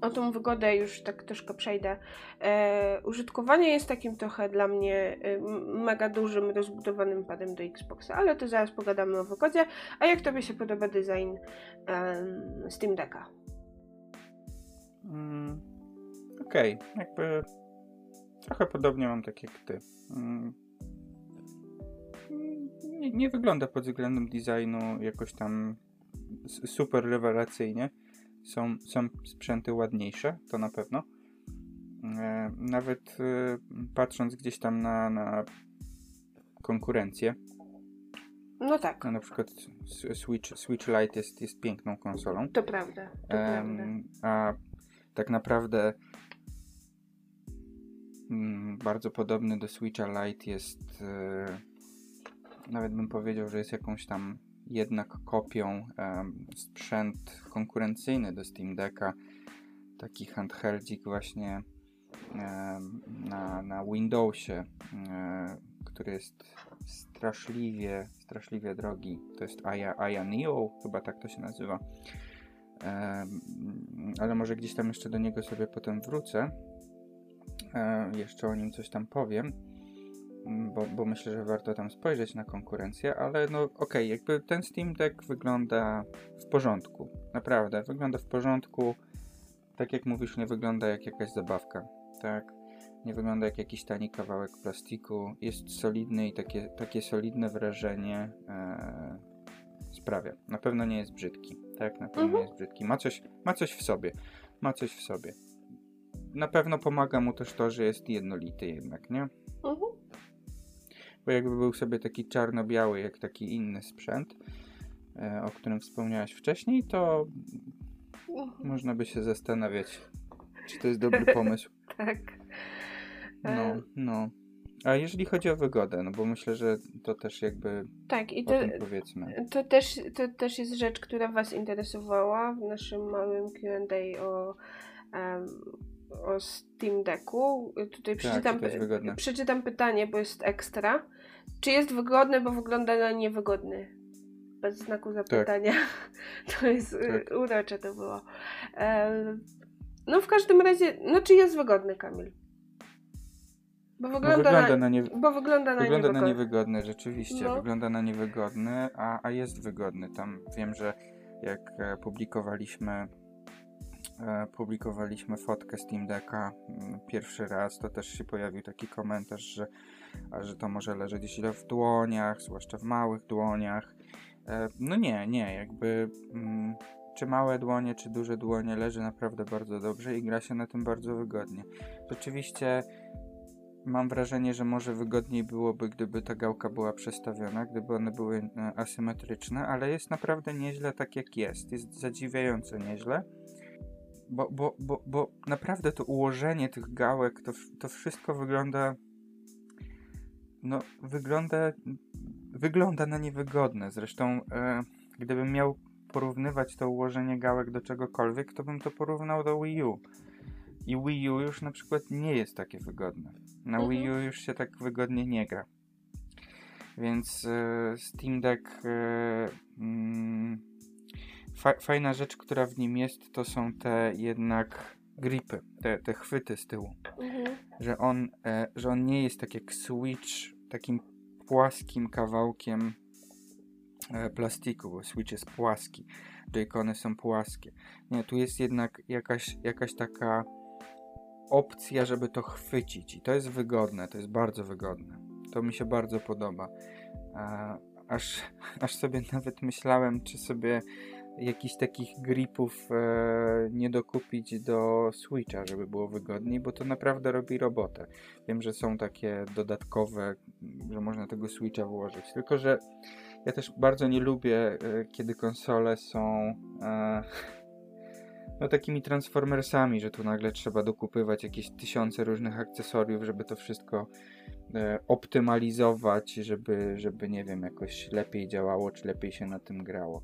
o tą wygodę, już tak troszkę przejdę. E, użytkowanie jest takim trochę dla mnie e, mega dużym, rozbudowanym padem do Xboxa, ale to zaraz pogadamy o wygodzie. A jak Tobie się podoba design em, Steam Decka? Mm, Okej, jakby trochę podobnie mam tak jak ty. Mm, Nie, nie wygląda pod względem designu jakoś tam super rewelacyjnie. Są, są sprzęty ładniejsze, to na pewno. E, Nawet e, patrząc gdzieś tam na, na konkurencję, No tak, no na przykład Switch, Switch Lite jest, jest piękną konsolą. to prawda. To prawda. Em, a tak naprawdę bardzo podobny do Switcha Lite jest e, nawet bym powiedział, że jest jakąś tam jednak kopią em, sprzęt konkurencyjny do Steam Decka. Taki handheldzik właśnie em, na, na Windowsie e, który jest straszliwie straszliwie drogi. To jest Aya, Aya Neo chyba tak to się nazywa. Ale może gdzieś tam jeszcze do niego sobie potem wrócę. E, jeszcze o nim coś tam powiem, bo, bo myślę, że warto tam spojrzeć na konkurencję, ale no okej, jakby ten Steam Deck wygląda w porządku. Naprawdę, wygląda w porządku. Tak jak mówisz, nie wygląda jak jakaś zabawka. Tak. Nie wygląda jak jakiś tani kawałek plastiku. Jest solidny i takie, takie solidne wrażenie e, sprawia. Na pewno nie jest brzydki. Tak, na pewno Mhm. nie jest brzydki. Ma coś, ma coś w sobie. Ma coś w sobie. Na pewno pomaga mu też to, że jest jednolity jednak, nie? Mhm. Bo jakby był sobie taki czarno-biały, jak taki inny sprzęt, e, o którym wspomniałaś wcześniej, to Mhm. można by się zastanawiać, czy to jest dobry pomysł. Tak. No, E, no. A jeżeli chodzi o wygodę, no bo myślę, że to też jakby tak, i to, powiedzmy. to, też, to też jest rzecz, która Was interesowała w naszym małym QA o, em, o Steam Decku. Tutaj przeczytam, Tak, jest wygodne. przeczytam pytanie, bo jest ekstra. Czy jest wygodny, bo wygląda na niewygodny? Bez znaku zapytania. To jest Tak. tak. urocze to było. No w każdym razie, no czy jest wygodny, Kamil? Bo No, wygląda, wygląda na, na nie, bo wygląda na Wygląda na niewygodny. niewygodny, rzeczywiście. No. Wygląda na niewygodny, a, a jest wygodny. Tam wiem, że jak e, publikowaliśmy publikowaliśmy fotkę Steam Decka mm, pierwszy raz, to też się pojawił taki komentarz, że, że to może leżeć źle w dłoniach, zwłaszcza w małych dłoniach. E, no nie, nie, jakby mm, czy małe dłonie, czy duże dłonie leży naprawdę bardzo dobrze i gra się na tym bardzo wygodnie. Rzeczywiście mam wrażenie, że może wygodniej byłoby, gdyby ta gałka była przestawiona, gdyby one były e, asymetryczne, ale jest naprawdę nieźle tak jak jest. Jest zadziwiająco nieźle. Bo, bo, bo, bo naprawdę to ułożenie tych gałek, to, to wszystko wygląda. No, wygląda. Wygląda na niewygodne. Zresztą, e, gdybym miał porównywać to ułożenie gałek do czegokolwiek, to bym to porównał do Wii U. I Wii U już na przykład nie jest takie wygodne. Na Mhm. Wii U już się tak wygodnie nie gra. Więc e, Steam Deck. E, mm, fa- fajna rzecz, która w nim jest, to są te jednak gripy, te, te chwyty z tyłu. Mhm. Że on, e, że on nie jest tak jak Switch, takim płaskim kawałkiem e, plastiku, bo Switch jest płaski, Joy-Cony są płaskie. Nie, tu jest jednak jakaś, jakaś taka opcja, żeby to chwycić i to jest wygodne, to jest bardzo wygodne. To mi się bardzo podoba. E, aż, aż sobie nawet myślałem, czy sobie jakichś takich gripów e, nie dokupić do Switcha, żeby było wygodniej, bo to naprawdę robi robotę. Wiem, że są takie dodatkowe, że można tego Switcha włożyć, tylko że ja też bardzo nie lubię, e, kiedy konsole są e, no takimi transformersami, że tu nagle trzeba dokupywać jakieś tysiące różnych akcesoriów, żeby to wszystko e, optymalizować, żeby, żeby nie wiem, jakoś lepiej działało, czy lepiej się na tym grało.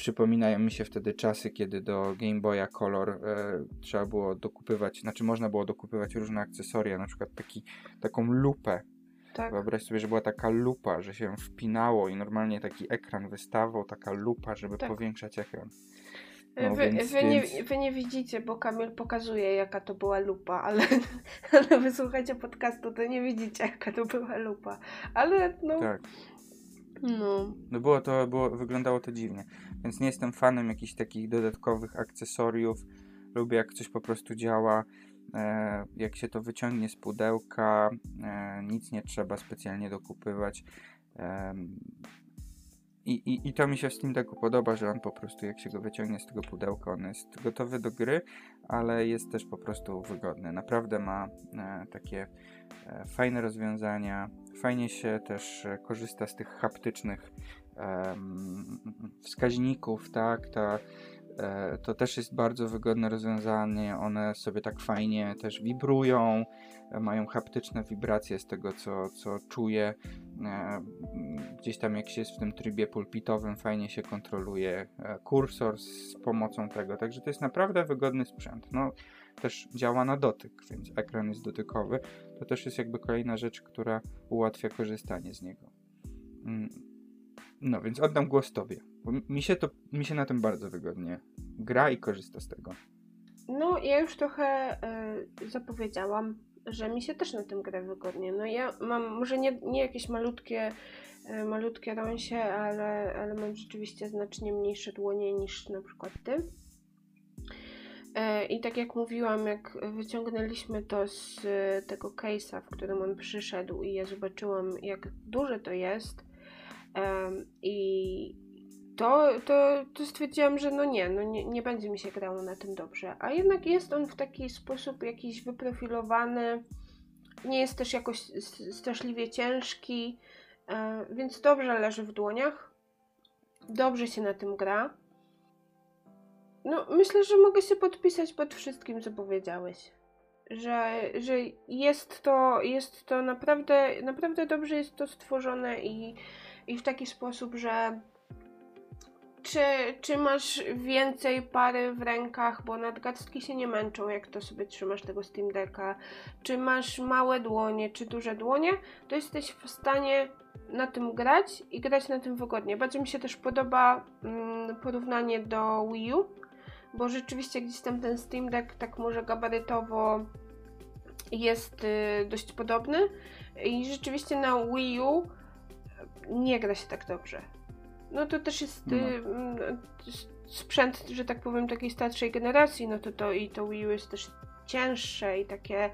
Przypominają mi się wtedy czasy, kiedy do Game Boya Color e, trzeba było dokupywać, znaczy można było dokupywać różne akcesoria, na przykład taki, taką lupę. Tak. Wyobraź sobie, że była taka lupa, że się wpinało i normalnie taki ekran wystawał, taka lupa, żeby Tak. powiększać ekran. E, No, wy, więc- wy, nie, więc- wy nie widzicie, bo Kamil pokazuje, jaka to była lupa, ale, ale podcastu, to nie widzicie, jaka to była lupa. Ale no, Tak. no, No było to, było, wyglądało to dziwnie. Więc nie jestem fanem jakichś takich dodatkowych akcesoriów. Lubię jak coś po prostu działa. E, jak się to wyciągnie z pudełka, e, nic nie trzeba specjalnie dokupywać. Em, i, i, I to mi się w Steam Decku podoba, że on po prostu jak się go wyciągnie z tego pudełka, on jest gotowy do gry, ale jest też po prostu wygodny. Naprawdę ma e, takie e, fajne rozwiązania. Fajnie się też e, korzysta z tych haptycznych wskaźników, tak, ta, e, to też jest bardzo wygodne rozwiązanie, one sobie tak fajnie też wibrują, e, mają haptyczne wibracje z tego, co, co czuję, e, gdzieś tam jak się jest w tym trybie pulpitowym, fajnie się kontroluje kursor z pomocą tego, także to jest naprawdę wygodny sprzęt, no też działa na dotyk, więc ekran jest dotykowy, to też jest jakby kolejna rzecz, która ułatwia korzystanie z niego. No, więc oddam głos tobie. Bo mi- się, to, mi się na tym bardzo wygodnie gra i korzysta z tego. no ja już trochę y, zapowiedziałam, że mi się też na tym gra wygodnie. No ja mam może nie, nie jakieś malutkie, y, malutkie rąsie, ale, ale mam rzeczywiście znacznie mniejsze dłonie niż na przykład ty. E, I tak jak mówiłam, jak wyciągnęliśmy to z tego case'a, w którym on przyszedł i ja zobaczyłam, jak duże to jest i to, to, to stwierdziłam, że no nie, no nie, nie będzie mi się grało na tym dobrze. A jednak jest on w taki sposób jakiś wyprofilowany, nie jest też jakoś straszliwie ciężki, e, więc dobrze leży w dłoniach, dobrze się na tym gra. No, myślę, że mogę się podpisać pod wszystkim, co powiedziałeś. Że, że jest to, jest to naprawdę, naprawdę dobrze jest to stworzone i, i w taki sposób, że czy, czy masz więcej pary w rękach, bo nadgarstki się nie męczą, jak to sobie trzymasz tego Steam Decka, czy masz małe dłonie, czy duże dłonie, to jesteś w stanie na tym grać i grać na tym wygodnie. Bardzo mi się też podoba mm, porównanie do Wii U, bo rzeczywiście gdzieś tam ten Steam Deck tak może gabarytowo jest y, dość podobny i rzeczywiście na Wii U nie gra się tak dobrze. No to też jest No. y, mm, sprzęt, że tak powiem, takiej starszej generacji, no to to i to Wii U jest też cięższe i takie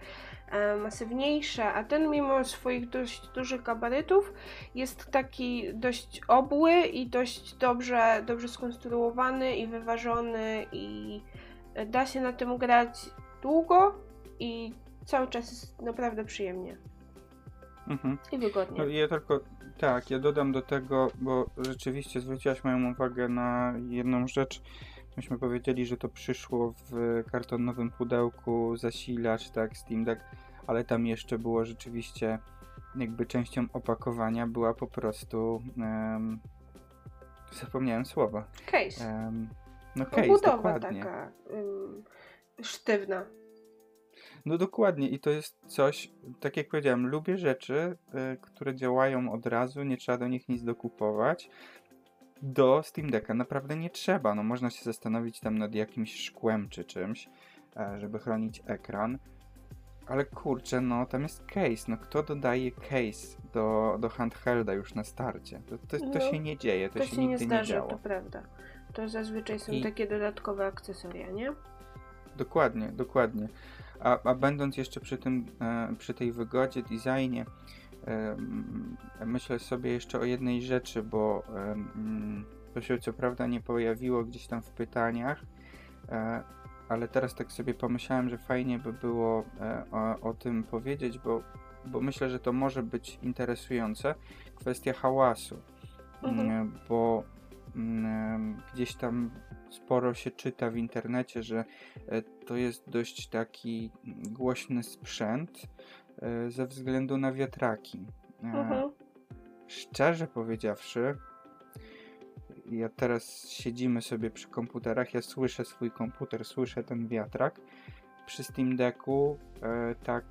e, masywniejsze, a ten mimo swoich dość dużych gabarytów jest taki dość obły i dość dobrze, dobrze skonstruowany i wyważony i da się na tym grać długo i cały czas jest naprawdę przyjemnie Mhm. i wygodnie. No, ja tylko, tak, ja dodam do tego, bo rzeczywiście zwróciłaś moją uwagę na jedną rzecz. Myśmy powiedzieli, że to przyszło w kartonowym pudełku, zasilacz, tak, Steam Deck, ale tam jeszcze było rzeczywiście jakby częścią opakowania była po prostu em, zapomniałem słowa. Case. Em, no case, Obudowa dokładnie. taka ym, sztywna. No dokładnie i to jest coś, tak jak powiedziałem, lubię rzeczy, y, które działają od razu, nie trzeba do nich nic dokupować. Do Steam Decka naprawdę nie trzeba, no można się zastanowić tam nad jakimś szkłem czy czymś, e, żeby chronić ekran. Ale kurczę, no tam jest case, no kto dodaje case do, do handhelda już na starcie? To, to, to No, się nie dzieje, to, To, się, się nie nigdy nie, zdarza, działo. to prawda. To zazwyczaj są I- takie dodatkowe akcesoria, nie? Dokładnie, dokładnie. A, a będąc jeszcze przy tym, e, przy tej wygodzie, designie, myślę sobie jeszcze o jednej rzeczy, bo To się co prawda nie pojawiło gdzieś tam w pytaniach, e, ale teraz tak sobie pomyślałem, że fajnie by było e, o, o tym powiedzieć, bo, bo myślę, że to może być interesujące. Kwestia hałasu, Mhm. Bo mm, gdzieś tam sporo się czyta w internecie, że e, to jest dość taki głośny sprzęt e, ze względu na wiatraki. E, Mhm. Szczerze powiedziawszy, ja teraz siedzimy sobie przy komputerach, ja słyszę swój komputer, słyszę ten wiatrak. Przy Steam Decku e, tak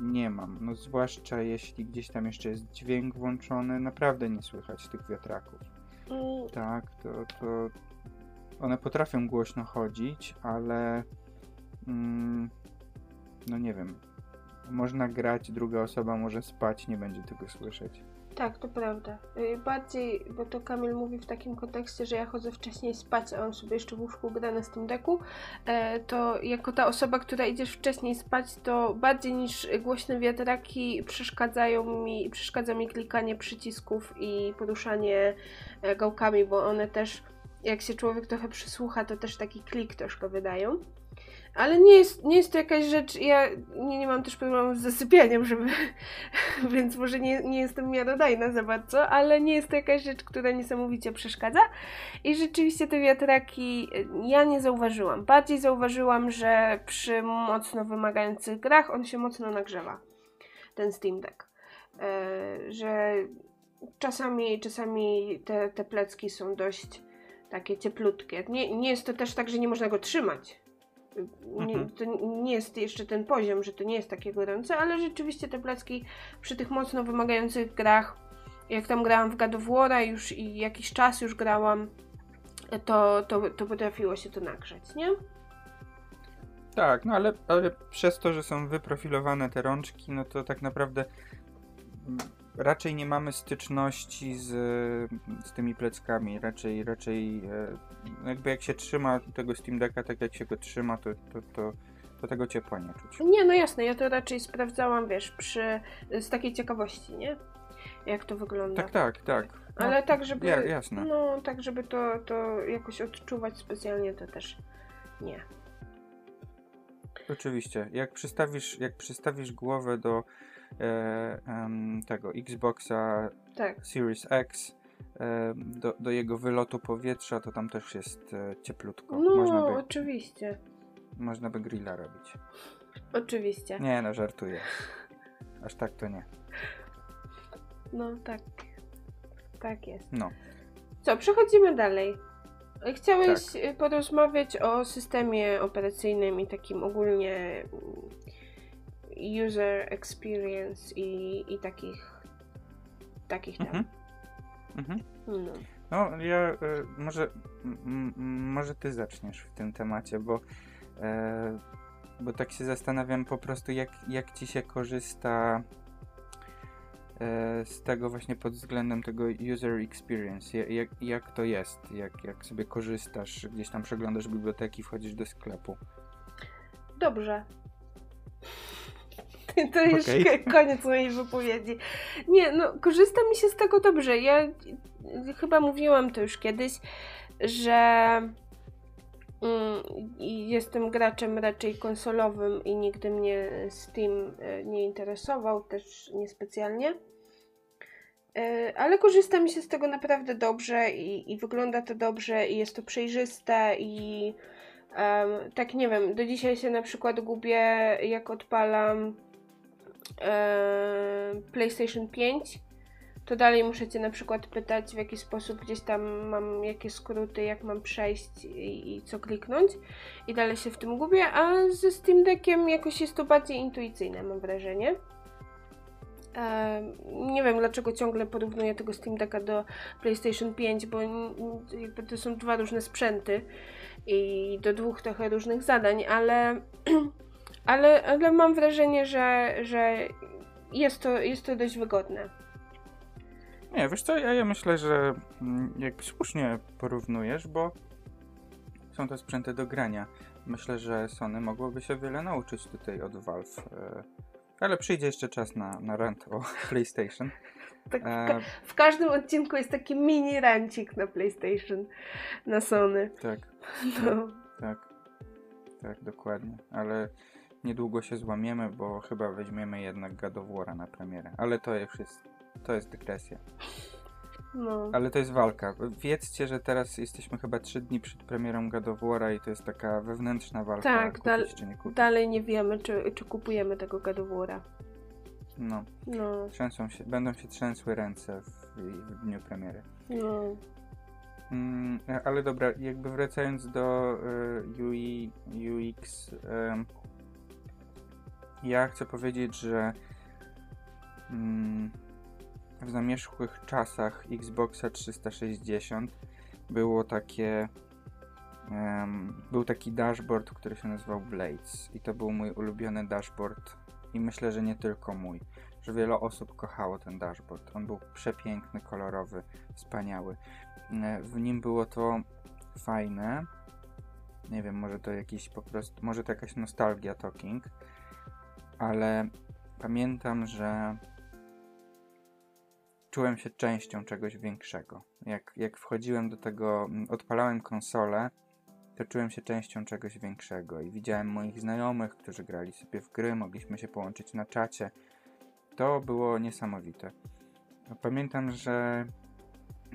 nie mam. No zwłaszcza jeśli gdzieś tam jeszcze jest dźwięk włączony, naprawdę nie słychać tych wiatraków. Mm, Tak, to, to one potrafią głośno chodzić, ale mm, no nie wiem. Można grać, druga osoba może spać, nie będzie tego słyszeć. Tak, to prawda. Y, Bardziej, bo to Kamil mówi w takim kontekście, że ja chodzę wcześniej spać, a on sobie jeszcze w łóżku gra na Steam Decku, e, to jako ta osoba, która idziesz wcześniej spać, to bardziej niż głośne wiatraki przeszkadzają mi, przeszkadza mi klikanie przycisków i poruszanie e, gałkami, bo one też, jak się człowiek trochę przysłucha, to też taki klik troszkę wydają. Ale nie jest, nie jest to jakaś rzecz, ja nie, nie mam też problemu z zasypianiem, żeby, więc może nie, nie jestem miarodajna za bardzo, ale nie jest to jakaś rzecz, która niesamowicie przeszkadza. I rzeczywiście te wiatraki y, ja nie zauważyłam. Bardziej zauważyłam, że przy mocno wymagających grach on się mocno nagrzewa, ten Steam Deck. E, że czasami, czasami te, te plecki są dość takie cieplutkie. Nie, nie jest to też tak, że nie można go trzymać. Nie, Mhm. to nie jest jeszcze ten poziom, że to nie jest takie gorące, ale rzeczywiście te placki przy tych mocno wymagających grach, jak tam grałam w God już i jakiś czas już grałam, to, to, to potrafiło się to nagrzeć, nie? Tak, no ale, ale przez to, że są wyprofilowane te rączki, no to tak naprawdę raczej nie mamy styczności z, z tymi pleckami. Raczej, raczej e, jakby jak się trzyma tego Steam Decka, tak jak się go trzyma, to, to, to, to tego ciepła nie czuć. Nie, no jasne, ja to raczej sprawdzałam, wiesz, przy, z takiej ciekawości, nie? Jak to wygląda. Tak, tak, tak. No, Ale tak, żeby. ja- jasne. No, tak, żeby to, to jakoś odczuwać specjalnie, to też nie. Oczywiście. Jak przystawisz, jak przystawisz głowę do tego Xboxa Tak. Series X, e, do, do jego wylotu powietrza, to tam też jest e, cieplutko. No, Można, by, oczywiście. można by grilla robić. Oczywiście. Nie, no żartuję. Aż tak to nie. No, tak. Tak jest. No. Co, przechodzimy dalej. Chciałeś Tak. porozmawiać o systemie operacyjnym i takim ogólnie user experience i, i takich takich tam. Mhm. Mhm. No. No, ja e, może, m, może ty zaczniesz w tym temacie, bo, e, bo tak się zastanawiam po prostu, jak, jak ci się korzysta e, z tego właśnie pod względem tego user experience. Ja- Jak, jak to jest? Jak, jak sobie korzystasz, gdzieś tam przeglądasz biblioteki, wchodzisz do sklepu. Dobrze. To już koniec mojej wypowiedzi. Nie, no, korzysta mi się z tego dobrze. Ja chyba mówiłam to już kiedyś, że mm, jestem graczem raczej konsolowym i nigdy mnie Steam y, nie interesował, też niespecjalnie. Y, Ale korzysta mi się z tego naprawdę dobrze i, i wygląda to dobrze i jest to przejrzyste i em, tak nie wiem, do dzisiaj się na przykład gubię jak odpalam e, PlayStation 5 to dalej muszę Cię na przykład pytać w jaki sposób gdzieś tam mam jakie skróty, jak mam przejść i, i co kliknąć i dalej się w tym gubię, a ze Steam Deckiem jakoś jest to bardziej intuicyjne mam wrażenie. Em, nie wiem dlaczego ciągle porównuję tego Steam Decka do PlayStation 5, bo to są dwa różne sprzęty i do dwóch trochę różnych zadań, ale, ale, ale mam wrażenie, że, że jest, to, jest to dość wygodne. Nie, wiesz co, ja, ja myślę, że mm, jak słusznie porównujesz, bo są to sprzęty do grania. Myślę, że Sony mogłoby się wiele nauczyć tutaj od Valve. e, Ale przyjdzie jeszcze czas na, na rant o PlayStation. Tak w, E, ka- w każdym odcinku jest taki mini rancik na PlayStation, na Sony. tak, No. tak, tak, dokładnie. Ale niedługo się złamiemy, bo chyba weźmiemy jednak War'a na premierę. Ale to już jest, to jest dygresja. no. Ale to jest walka. Wiedzcie, że teraz jesteśmy chyba 3 dni przed premierą War'a i to jest taka wewnętrzna walka. Tak, dal- nie. Dalej nie wiemy, czy, czy kupujemy tego War'a. No, No, trzęsą się, będą się trzęsły ręce w, w dniu premiery. no. Mm, ale dobra, jakby wracając do y, UI, UX, em, ja chcę powiedzieć, że mm, w zamierzchłych czasach Xboxa 360 było takie em, był taki dashboard, który się nazywał Blades i to był mój ulubiony dashboard i myślę, że nie tylko mój, że wiele osób kochało ten dashboard. On był przepiękny, kolorowy, wspaniały. E, W nim było to fajne. Nie wiem, może to jakiś po prostu, może to jakaś nostalgia talking, ale pamiętam, że czułem się częścią czegoś większego. Jak, jak wchodziłem do tego, odpalałem konsolę, to czułem się częścią czegoś większego i widziałem moich znajomych, którzy grali sobie w gry, mogliśmy się połączyć na czacie. To było niesamowite. Pamiętam, że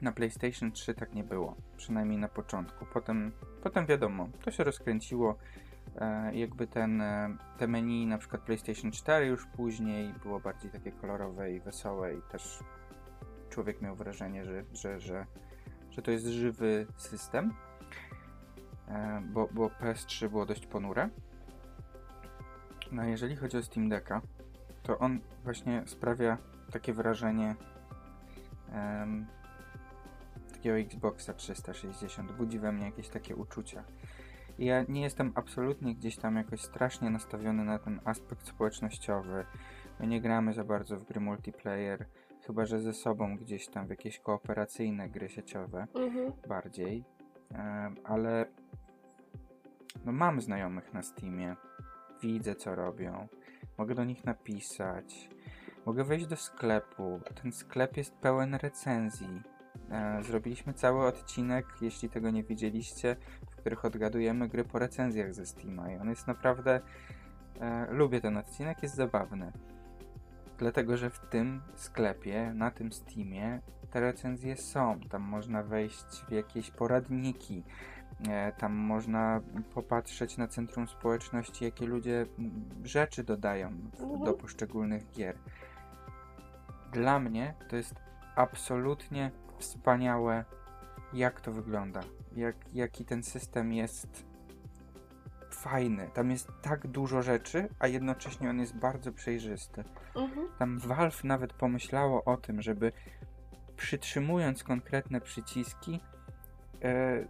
na PlayStation 3 tak nie było, przynajmniej na początku. Potem, potem wiadomo, to się rozkręciło. E, jakby ten, e, te menu, na przykład PlayStation 4 już później było bardziej takie kolorowe i wesołe i też człowiek miał wrażenie, że, że, że, że to jest żywy system, e, bo, bo PS3 było dość ponure. No jeżeli chodzi o Steam Decka, to on właśnie sprawia takie wrażenie em, takiego Xboxa 360. Budzi we mnie jakieś takie uczucia. Ja nie jestem absolutnie gdzieś tam jakoś strasznie nastawiony na ten aspekt społecznościowy. My nie gramy za bardzo w gry multiplayer, chyba że ze sobą gdzieś tam w jakieś kooperacyjne gry sieciowe Mhm. bardziej. Ale no mam znajomych na Steamie, widzę co robią, mogę do nich napisać, mogę wejść do sklepu. Ten sklep jest pełen recenzji. E, zrobiliśmy cały odcinek, jeśli tego nie widzieliście, w których odgadujemy gry po recenzjach ze Steama i on jest naprawdę e, lubię ten odcinek, jest zabawny. Dlatego, że w tym sklepie, na tym Steamie te recenzje są. Tam można wejść w jakieś poradniki. E, Tam można popatrzeć na centrum społeczności, jakie ludzie rzeczy dodają w- Mhm. do poszczególnych gier. Dla mnie to jest absolutnie wspaniałe, jak to wygląda. Jak, jaki ten system jest fajny. Tam jest tak dużo rzeczy, a jednocześnie on jest bardzo przejrzysty. Mhm. Tam Valve nawet pomyślało o tym, żeby przytrzymując konkretne przyciski, e,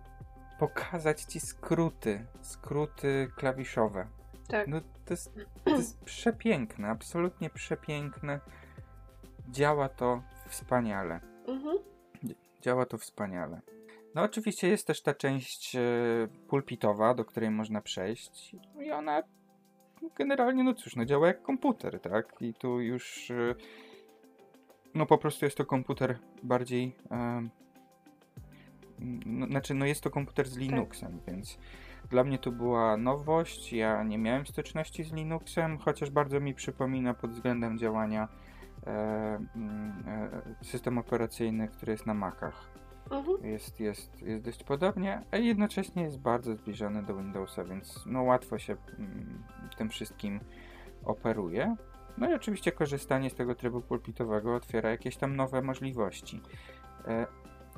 pokazać ci skróty, skróty klawiszowe. Tak. No to jest, to jest przepiękne, absolutnie przepiękne. Działa to wspaniale. Mhm. Działa to wspaniale. No oczywiście jest też ta część e, pulpitowa, do której można przejść i ona generalnie, no cóż, no działa jak komputer, tak? I tu już e, no po prostu jest to komputer bardziej no, znaczy no jest to komputer z Linuxem, więc dla mnie to była nowość, ja nie miałem styczności z Linuxem, chociaż bardzo mi przypomina pod względem działania system operacyjny, który jest na Macach Mhm. jest, jest, jest dość podobnie, a jednocześnie jest bardzo zbliżony do Windowsa, więc no łatwo się mm, tym wszystkim operuje. No i oczywiście korzystanie z tego trybu pulpitowego otwiera jakieś tam nowe możliwości. E,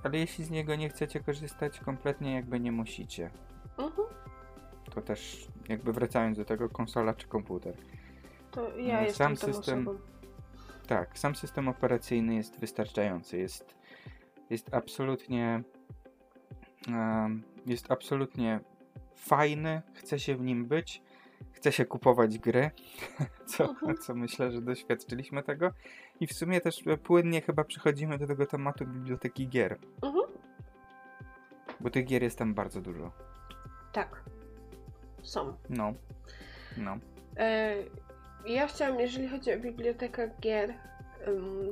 ale jeśli z niego nie chcecie korzystać, kompletnie jakby nie musicie. Mhm. To też jakby wracając do tego, konsola czy komputer. To ja No, jestem sam tą system- osobą. Tak, sam system operacyjny jest wystarczający. Jest, jest absolutnie. em, jest absolutnie fajny. Chce się w nim być. Chce się kupować gry, co, Mhm. co myślę, że doświadczyliśmy tego. I w sumie też e, płynnie chyba przechodzimy do tego tematu biblioteki gier, Mhm. bo tych gier jest tam bardzo dużo. Tak. Są. No, no. E, ja chciałam, jeżeli chodzi o bibliotekę gier,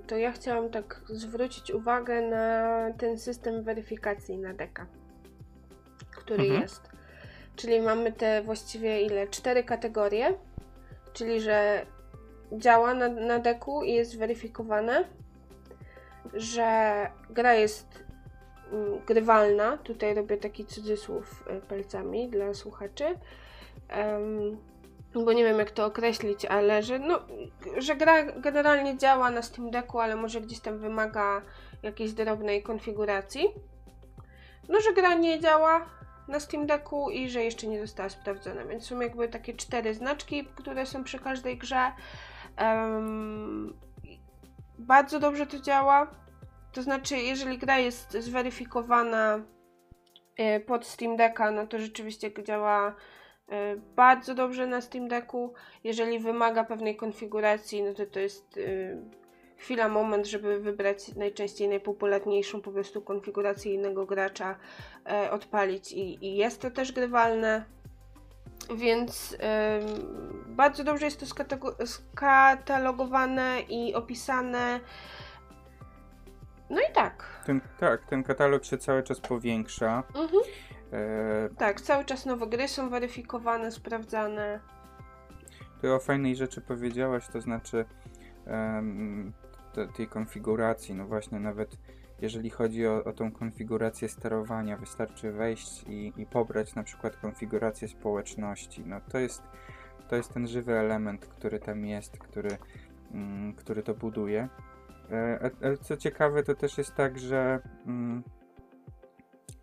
to ja chciałam tak zwrócić uwagę na ten system weryfikacji na deka, który Mhm. jest. Czyli mamy te właściwie ile? Cztery kategorie, czyli że działa na, na deku i jest weryfikowane, że gra jest mm, grywalna. Tutaj robię taki cudzysłów y, palcami dla słuchaczy. Em, bo nie wiem jak to określić, ale że, no, że gra generalnie działa na Steam Decku, ale może gdzieś tam wymaga jakiejś drobnej konfiguracji. No, że gra nie działa na Steam Decku i że jeszcze nie została sprawdzona, więc są jakby takie cztery znaczki, które są przy każdej grze. Em, bardzo dobrze to działa. To znaczy, jeżeli gra jest zweryfikowana e, pod Steam Decka, no to rzeczywiście działa bardzo dobrze na Steam Decku. Jeżeli wymaga pewnej konfiguracji, no to to jest e, chwila, moment, żeby wybrać najczęściej najpopularniejszą po prostu konfigurację innego gracza, e, odpalić i, i jest to też grywalne. Więc bardzo dobrze jest to skatalogowane i opisane. No i tak. Ten, tak, ten katalog się cały czas powiększa. Mhm. E, Tak, cały czas nowe gry są weryfikowane, sprawdzane. Ty o fajnej rzeczy powiedziałaś, to znaczy em, te, tej konfiguracji. No właśnie, nawet jeżeli chodzi o, o tą konfigurację sterowania, wystarczy wejść i, i pobrać na przykład konfigurację społeczności. No to jest, to jest ten żywy element, który tam jest, który, mm, który to buduje. E, Ale co ciekawe, to też jest tak, że mm,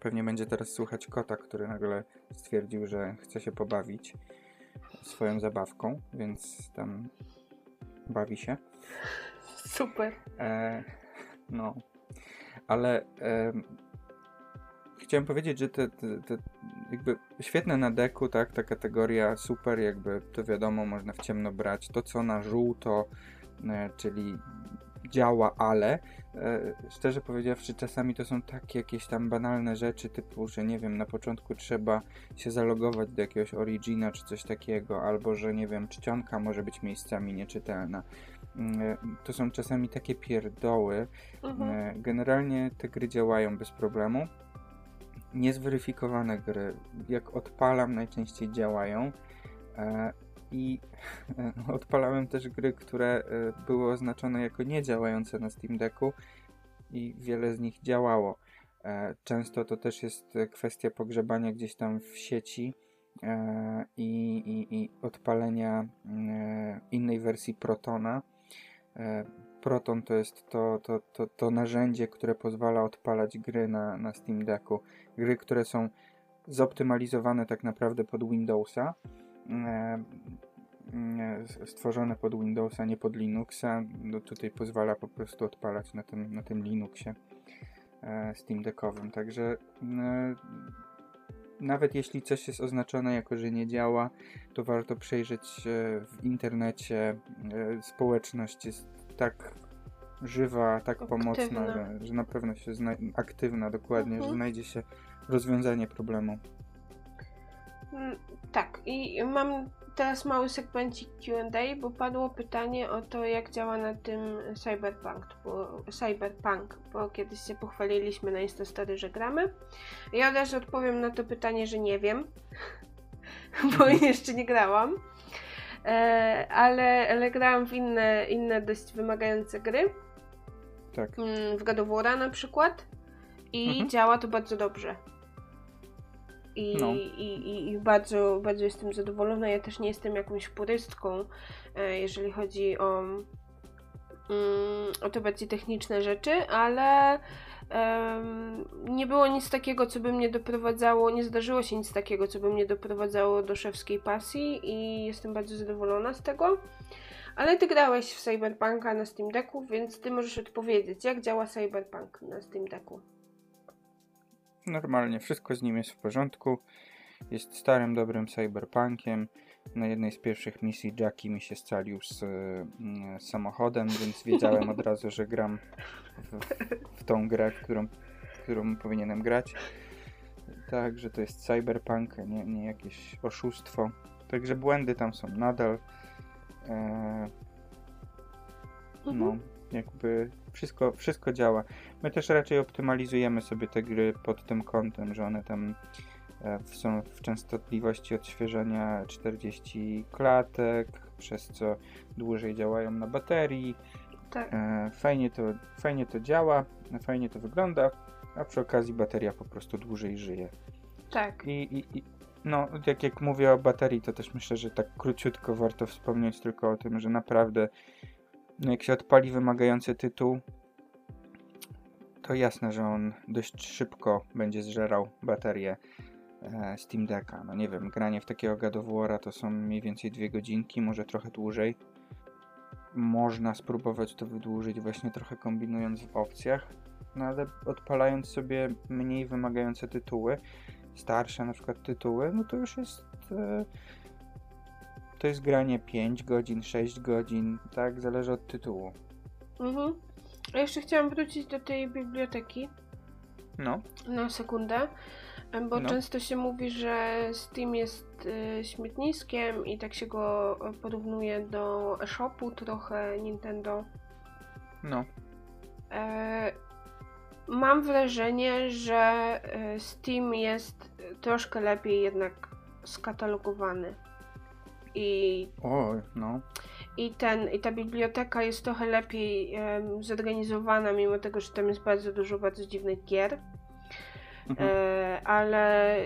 pewnie będzie teraz słuchać kota, który nagle stwierdził, że chce się pobawić swoją zabawką, więc tam bawi się. Super. E, no, ale em, chciałem powiedzieć, że te, te, te jakby świetne na deku, tak, ta kategoria super, jakby to wiadomo, można w ciemno brać. To co na żółto, e, czyli działa, ale e, szczerze powiedziawszy, czasami to są takie jakieś tam banalne rzeczy, typu, że nie wiem, na początku trzeba się zalogować do jakiegoś origina czy coś takiego, albo że nie wiem, czcionka może być miejscami nieczytelna. Mm, e, To są czasami takie pierdoły. Mhm. E, Generalnie te gry działają bez problemu. Niezweryfikowane gry, jak odpalam, najczęściej działają. I e, odpalałem też gry, które e, były oznaczone jako niedziałające na Steam Decku i wiele z nich działało. E, Często to też jest kwestia pogrzebania gdzieś tam w sieci i, i, i odpalenia innej wersji Protona. Proton to jest to, to, to, to narzędzie, które pozwala odpalać gry na, na Steam Decku. Gry, które są zoptymalizowane tak naprawdę pod Windowsa. E, e, Stworzone pod Windowsa, nie pod Linuxa. No tutaj pozwala po prostu odpalać na tym, na tym Linuxie e, Steam Deckowym. Także nawet jeśli coś jest oznaczone jako, że nie działa, to warto przejrzeć w internecie. Społeczność jest tak żywa, tak pomocna, Aktywna. że, że na pewno się aktywna dokładnie, Mhm. że znajdzie się rozwiązanie problemu. Mm, Tak, i mam teraz mały segmencik QA, bo padło pytanie o to, jak działa na tym Cyberpunk, bo, Cyberpunk, bo kiedyś się pochwaliliśmy na Instastory, że gramy. Ja od razu odpowiem na to pytanie, że nie wiem, bo jeszcze nie grałam. E, ale, ale grałam w inne, inne dość wymagające gry, Tak. mm, w God na przykład i Mhm. działa to bardzo dobrze. I, No. i, i, I bardzo, bardzo jestem zadowolona. Ja też nie jestem jakąś purystką, e, jeżeli chodzi o, mm, o te bardziej techniczne rzeczy, ale nie było nic takiego, co by mnie doprowadzało, nie zdarzyło się nic takiego, co by mnie doprowadzało do szewskiej pasji i jestem bardzo zadowolona z tego. Ale ty grałeś w Cyberpunka na Steam Decku, więc ty możesz odpowiedzieć, jak działa Cyberpunk na Steam Decku. Normalnie wszystko z nim jest w porządku. Jest starym, dobrym cyberpunkiem. Na jednej z pierwszych misji Jackie mi się scalił z, mm, z samochodem, więc wiedziałem od razu, że gram w, w tą grę, którą, którą powinienem grać. Tak, że to jest cyberpunk, nie, nie jakieś oszustwo. Także błędy tam są nadal. E, no, Mhm. jakby wszystko, wszystko działa. My też raczej optymalizujemy sobie te gry pod tym kątem, że one tam e, są w częstotliwości odświeżania 40 klatek, przez co dłużej działają na baterii. Tak. E, Fajnie to, fajnie to działa, fajnie to wygląda, a przy okazji bateria po prostu dłużej żyje. Tak. I, i, i no, jak, jak mówię o baterii, to też myślę, że tak króciutko warto wspomnieć tylko o tym, że naprawdę no jak się odpali wymagający tytuł, to jasne, że on dość szybko będzie zżerał baterię e, Steam Decka. No nie wiem, granie w takiego War'a to są mniej więcej dwie godzinki, może trochę dłużej. Można spróbować to wydłużyć właśnie trochę kombinując w opcjach, no ale odpalając sobie mniej wymagające tytuły, starsze na przykład tytuły, no to już jest e, to jest granie 5 godzin, 6 godzin, tak, zależy od tytułu. Mhm. A jeszcze chciałam wrócić do tej biblioteki No, na sekundę, bo No. często się mówi, że Steam jest y, śmietniskiem i tak się go e, porównuje do eShopu trochę Nintendo. no, E, mam wrażenie, że e, Steam jest troszkę lepiej jednak skatalogowany. I o, no, I, ten, I ta biblioteka jest trochę lepiej em, zorganizowana, mimo tego, że tam jest bardzo dużo bardzo dziwnych gier. mhm. E, ale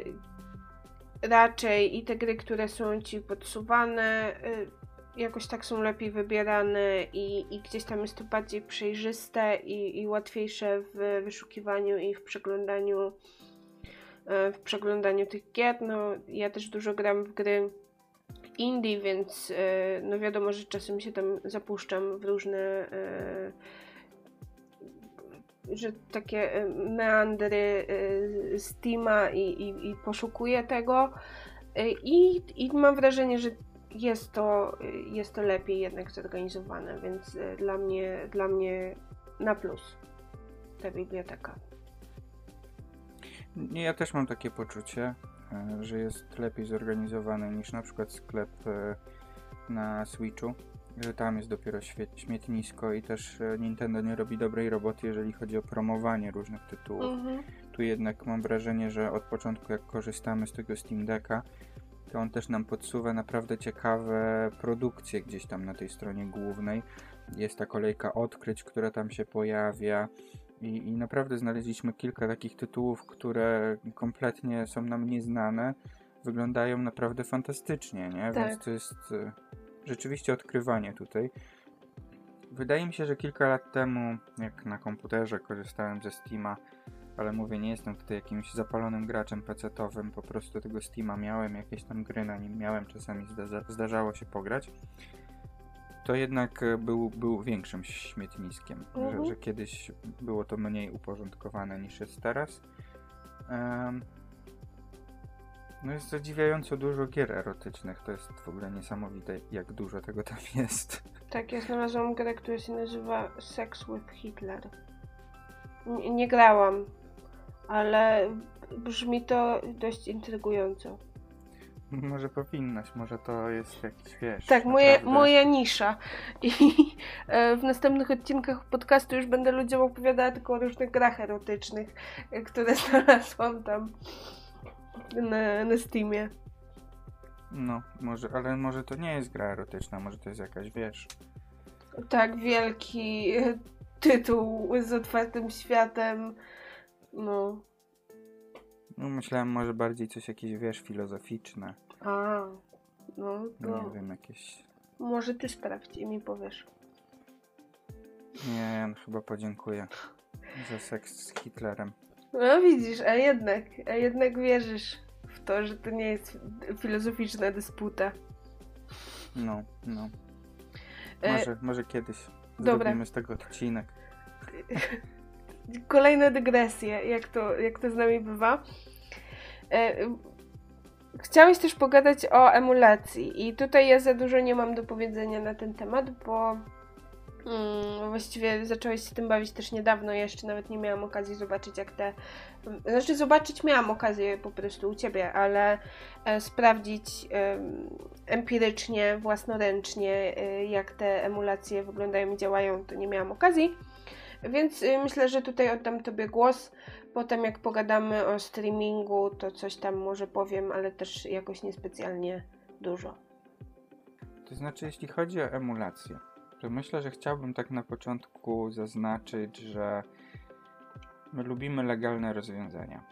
raczej i te gry, które są ci podsuwane, y, jakoś tak są lepiej wybierane i, i gdzieś tam jest to bardziej przejrzyste i, i łatwiejsze w wyszukiwaniu i w przeglądaniu e, w przeglądaniu tych gier. No, ja też dużo gram w gry indie, więc e, no wiadomo, że czasem się tam zapuszczam w różne e, że takie e, meandry Steama i, i, i poszukuję tego i, i mam wrażenie, że jest to, jest to lepiej jednak zorganizowane, więc dla mnie, dla mnie na plus ta biblioteka. Ja też mam takie poczucie, że jest lepiej zorganizowany niż na przykład sklep e, na Switchu, że tam jest dopiero śmietnisko i też e, Nintendo nie robi dobrej roboty, jeżeli chodzi o promowanie różnych tytułów. Mhm. Tu jednak mam wrażenie, że od początku jak korzystamy z tego Steam Decka, to on też nam podsuwa naprawdę ciekawe produkcje gdzieś tam na tej stronie głównej. Jest ta kolejka odkryć, która tam się pojawia. I, I naprawdę znaleźliśmy kilka takich tytułów, które kompletnie są nam nieznane. Wyglądają naprawdę fantastycznie, nie? Tak. Więc to jest e, rzeczywiście odkrywanie tutaj. Wydaje mi się, że kilka lat temu, jak na komputerze korzystałem ze Steama, ale mówię, nie jestem tutaj jakimś zapalonym graczem PC-owym, po prostu tego Steama miałem, jakieś tam gry na nim miałem, czasami zdarza, zdarzało się pograć, to jednak e, był, był większym śmietniskiem, Mhm. że, że kiedyś było to mniej uporządkowane niż jest teraz. Em, no jest zadziwiająco dużo gier erotycznych, to jest w ogóle niesamowite, jak dużo tego tam jest. Tak, ja znalazłam grę, która się nazywa Sex with Hitler. Nie, nie grałam, ale brzmi to dość intrygująco. Może powinnaś, może to jest jakiś, wiesz... Tak, moje, moja nisza. I e, w następnych odcinkach podcastu już będę ludziom opowiadała tylko o różnych grach erotycznych, e, które znalazłam tam na, na Steamie. No, może, ale może to nie jest gra erotyczna, może to jest jakaś, wiesz... Tak, wielki e, tytuł z otwartym światem. No. No myślałem może bardziej coś jakieś, wiesz, filozoficzne. A, no to Nie wiem, jakieś... może ty sprawdź i mi powiesz. Nie, ja chyba podziękuję za seks z Hitlerem. No widzisz, a jednak, a jednak wierzysz w to, że to nie jest filozoficzna dysputa. No, no. E, Może, może kiedyś dobra. zrobimy z tego odcinek. Kolejne dygresje, jak to, jak to z nami bywa. E, Chciałeś też pogadać o emulacji i tutaj ja za dużo nie mam do powiedzenia na ten temat, bo Mm, właściwie zacząłeś się tym bawić też niedawno, jeszcze nawet nie miałam okazji zobaczyć jak te... Znaczy zobaczyć miałam okazję po prostu u Ciebie, ale e, sprawdzić e, empirycznie, własnoręcznie e, jak te emulacje wyglądają i działają, to nie miałam okazji. Więc y, myślę, że tutaj oddam Tobie głos. Potem jak pogadamy o streamingu, to coś tam może powiem, ale też jakoś niespecjalnie dużo. To znaczy, jeśli chodzi o emulację, to myślę, że chciałbym tak na początku zaznaczyć, że my lubimy legalne rozwiązania.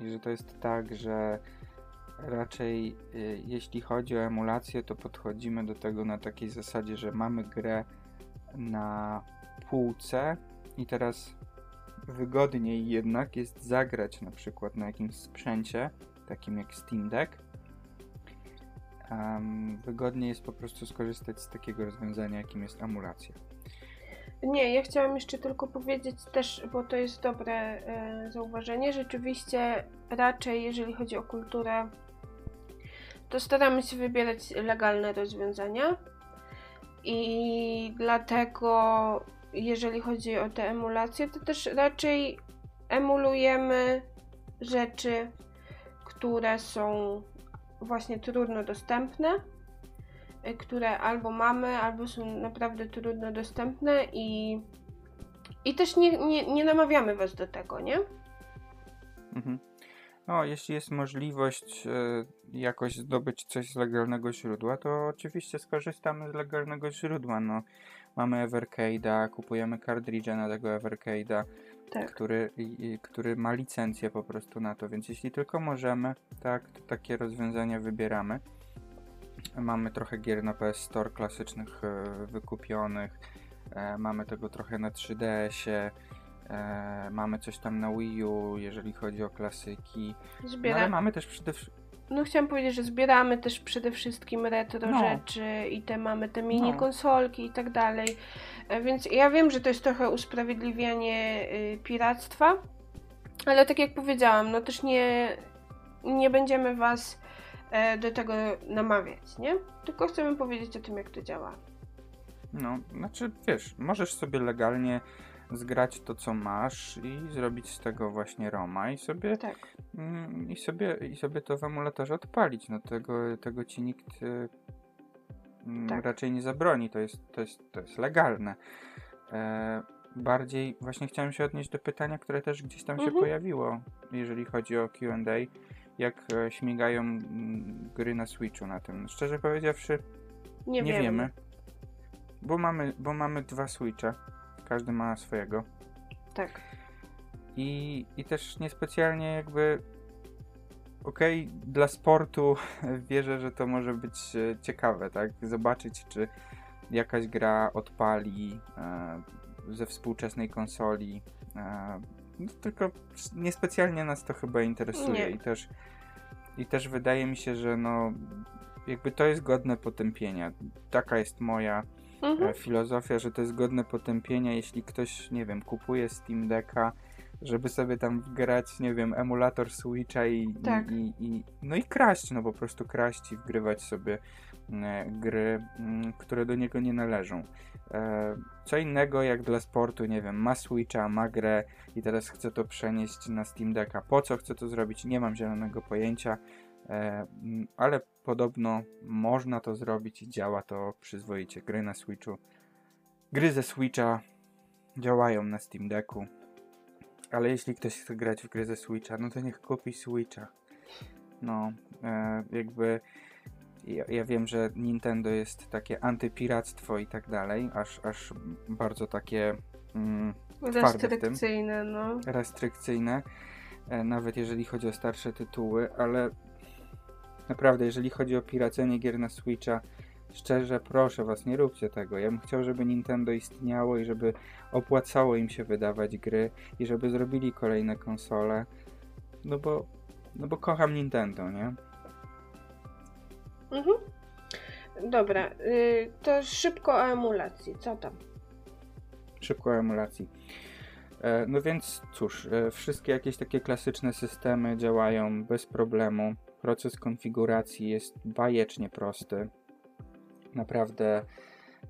I że to jest tak, że raczej y, jeśli chodzi o emulację, to podchodzimy do tego na takiej zasadzie, że mamy grę na półce i teraz wygodniej jednak jest zagrać na przykład na jakimś sprzęcie, takim jak Steam Deck. Um, wygodniej jest po prostu skorzystać z takiego rozwiązania, jakim jest emulacja. Nie, ja chciałam jeszcze tylko powiedzieć też, bo to jest dobre e, zauważenie. Rzeczywiście, raczej jeżeli chodzi o kulturę, to staramy się wybierać legalne rozwiązania. I dlatego jeżeli chodzi o te emulacje, to też raczej emulujemy rzeczy, które są właśnie trudno dostępne, y, które albo mamy, albo są naprawdę trudno dostępne i, i też nie, nie, nie namawiamy Was do tego, nie? Mhm. No, jeśli jest możliwość y, jakoś zdobyć coś z legalnego źródła, to oczywiście skorzystamy z legalnego źródła. No, mamy Evercade'a, kupujemy kartridże na tego Evercade'a, tak. który, i, który ma licencję po prostu na to, więc jeśli tylko możemy, tak, to takie rozwiązania wybieramy. Mamy trochę gier na PS Store klasycznych e, wykupionych, e, mamy tego trochę na 3DS-ie, e, mamy coś tam na Wii U, jeżeli chodzi o klasyki. No, ale mamy też przede wszystkim no chciałam powiedzieć, że zbieramy też przede wszystkim retro no. rzeczy i te mamy te mini no. konsolki i tak dalej. E, więc ja wiem, że to jest trochę usprawiedliwianie y, piractwa, ale tak jak powiedziałam, no też nie, nie będziemy was e, do tego namawiać, nie? Tylko chcemy powiedzieć o tym, jak to działa. No, znaczy wiesz, możesz sobie legalnie zgrać to, co masz i zrobić z tego właśnie Roma i sobie, tak. mm, i sobie, i sobie to w emulatorze odpalić. No tego, tego ci nikt y, mm, tak. raczej nie zabroni. To jest, to jest, to jest legalne. E, bardziej właśnie chciałem się odnieść do pytania, które też gdzieś tam mhm. się pojawiło, jeżeli chodzi o Q&A, jak e, śmigają m, mm, gry na Switchu na tym. Szczerze powiedziawszy, nie, nie wiemy. Bo mamy, bo mamy dwa Switche każdy ma swojego. Tak. I, i też niespecjalnie jakby okej, okay, dla sportu wierzę, że to może być e, ciekawe, tak? Zobaczyć, czy jakaś gra odpali e, ze współczesnej konsoli. E, no, tylko niespecjalnie nas to chyba interesuje Nie. i też i też wydaje mi się, że no jakby to jest godne potępienia. Taka jest moja mhm. E, filozofia, że to jest godne potępienia, jeśli ktoś, nie wiem, kupuje Steam Decka, żeby sobie tam wgrać, nie wiem, emulator Switcha i, tak. i, i, no i kraść, no po prostu kraść i wgrywać sobie e, gry, mm, które do niego nie należą. E, co innego jak dla sportu, nie wiem, ma Switcha, ma grę i teraz chce to przenieść na Steam Decka. Po co chce to zrobić? Nie mam zielonego pojęcia. E, ale podobno można to zrobić i działa to przyzwoicie. Gry na Switchu, gry ze Switcha działają na Steam Decku, ale jeśli ktoś chce grać w gry ze Switcha, no to niech kupi Switcha. No, e, jakby ja, ja, wiem, że Nintendo jest takie antypiractwo i tak dalej, aż, aż bardzo takie mm, restrykcyjne, no. Restrykcyjne, e, nawet jeżeli chodzi o starsze tytuły, ale Naprawdę, jeżeli chodzi o piracenie gier na Switcha, szczerze proszę was, nie róbcie tego. Ja bym chciał, żeby Nintendo istniało i żeby opłacało im się wydawać gry i żeby zrobili kolejne konsole. No bo, no bo kocham Nintendo, nie? Mhm. Dobra, yy, to szybko o emulacji. Co tam? Szybko o emulacji. E, no więc cóż, e, wszystkie jakieś takie klasyczne systemy działają bez problemu. Proces konfiguracji jest bajecznie prosty. Naprawdę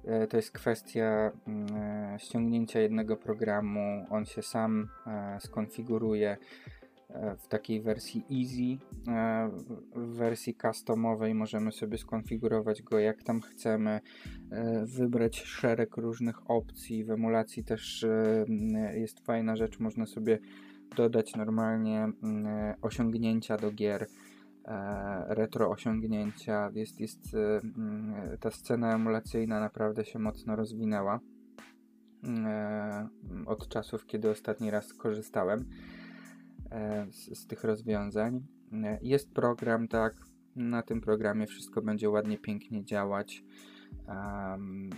E, to jest kwestia mm, e, ściągnięcia jednego programu. On się sam e, skonfiguruje w takiej wersji easy. W wersji customowej możemy sobie skonfigurować go jak tam chcemy, wybrać szereg różnych opcji. W emulacji też jest fajna rzecz, można sobie dodać normalnie mm, osiągnięcia do gier E, retro osiągnięcia. Jest, jest e, mm, ta scena emulacyjna naprawdę się mocno rozwinęła e, od czasów, kiedy ostatni raz korzystałem z, z tych rozwiązań. Jest program, tak. Na tym programie wszystko będzie ładnie, pięknie działać. Um,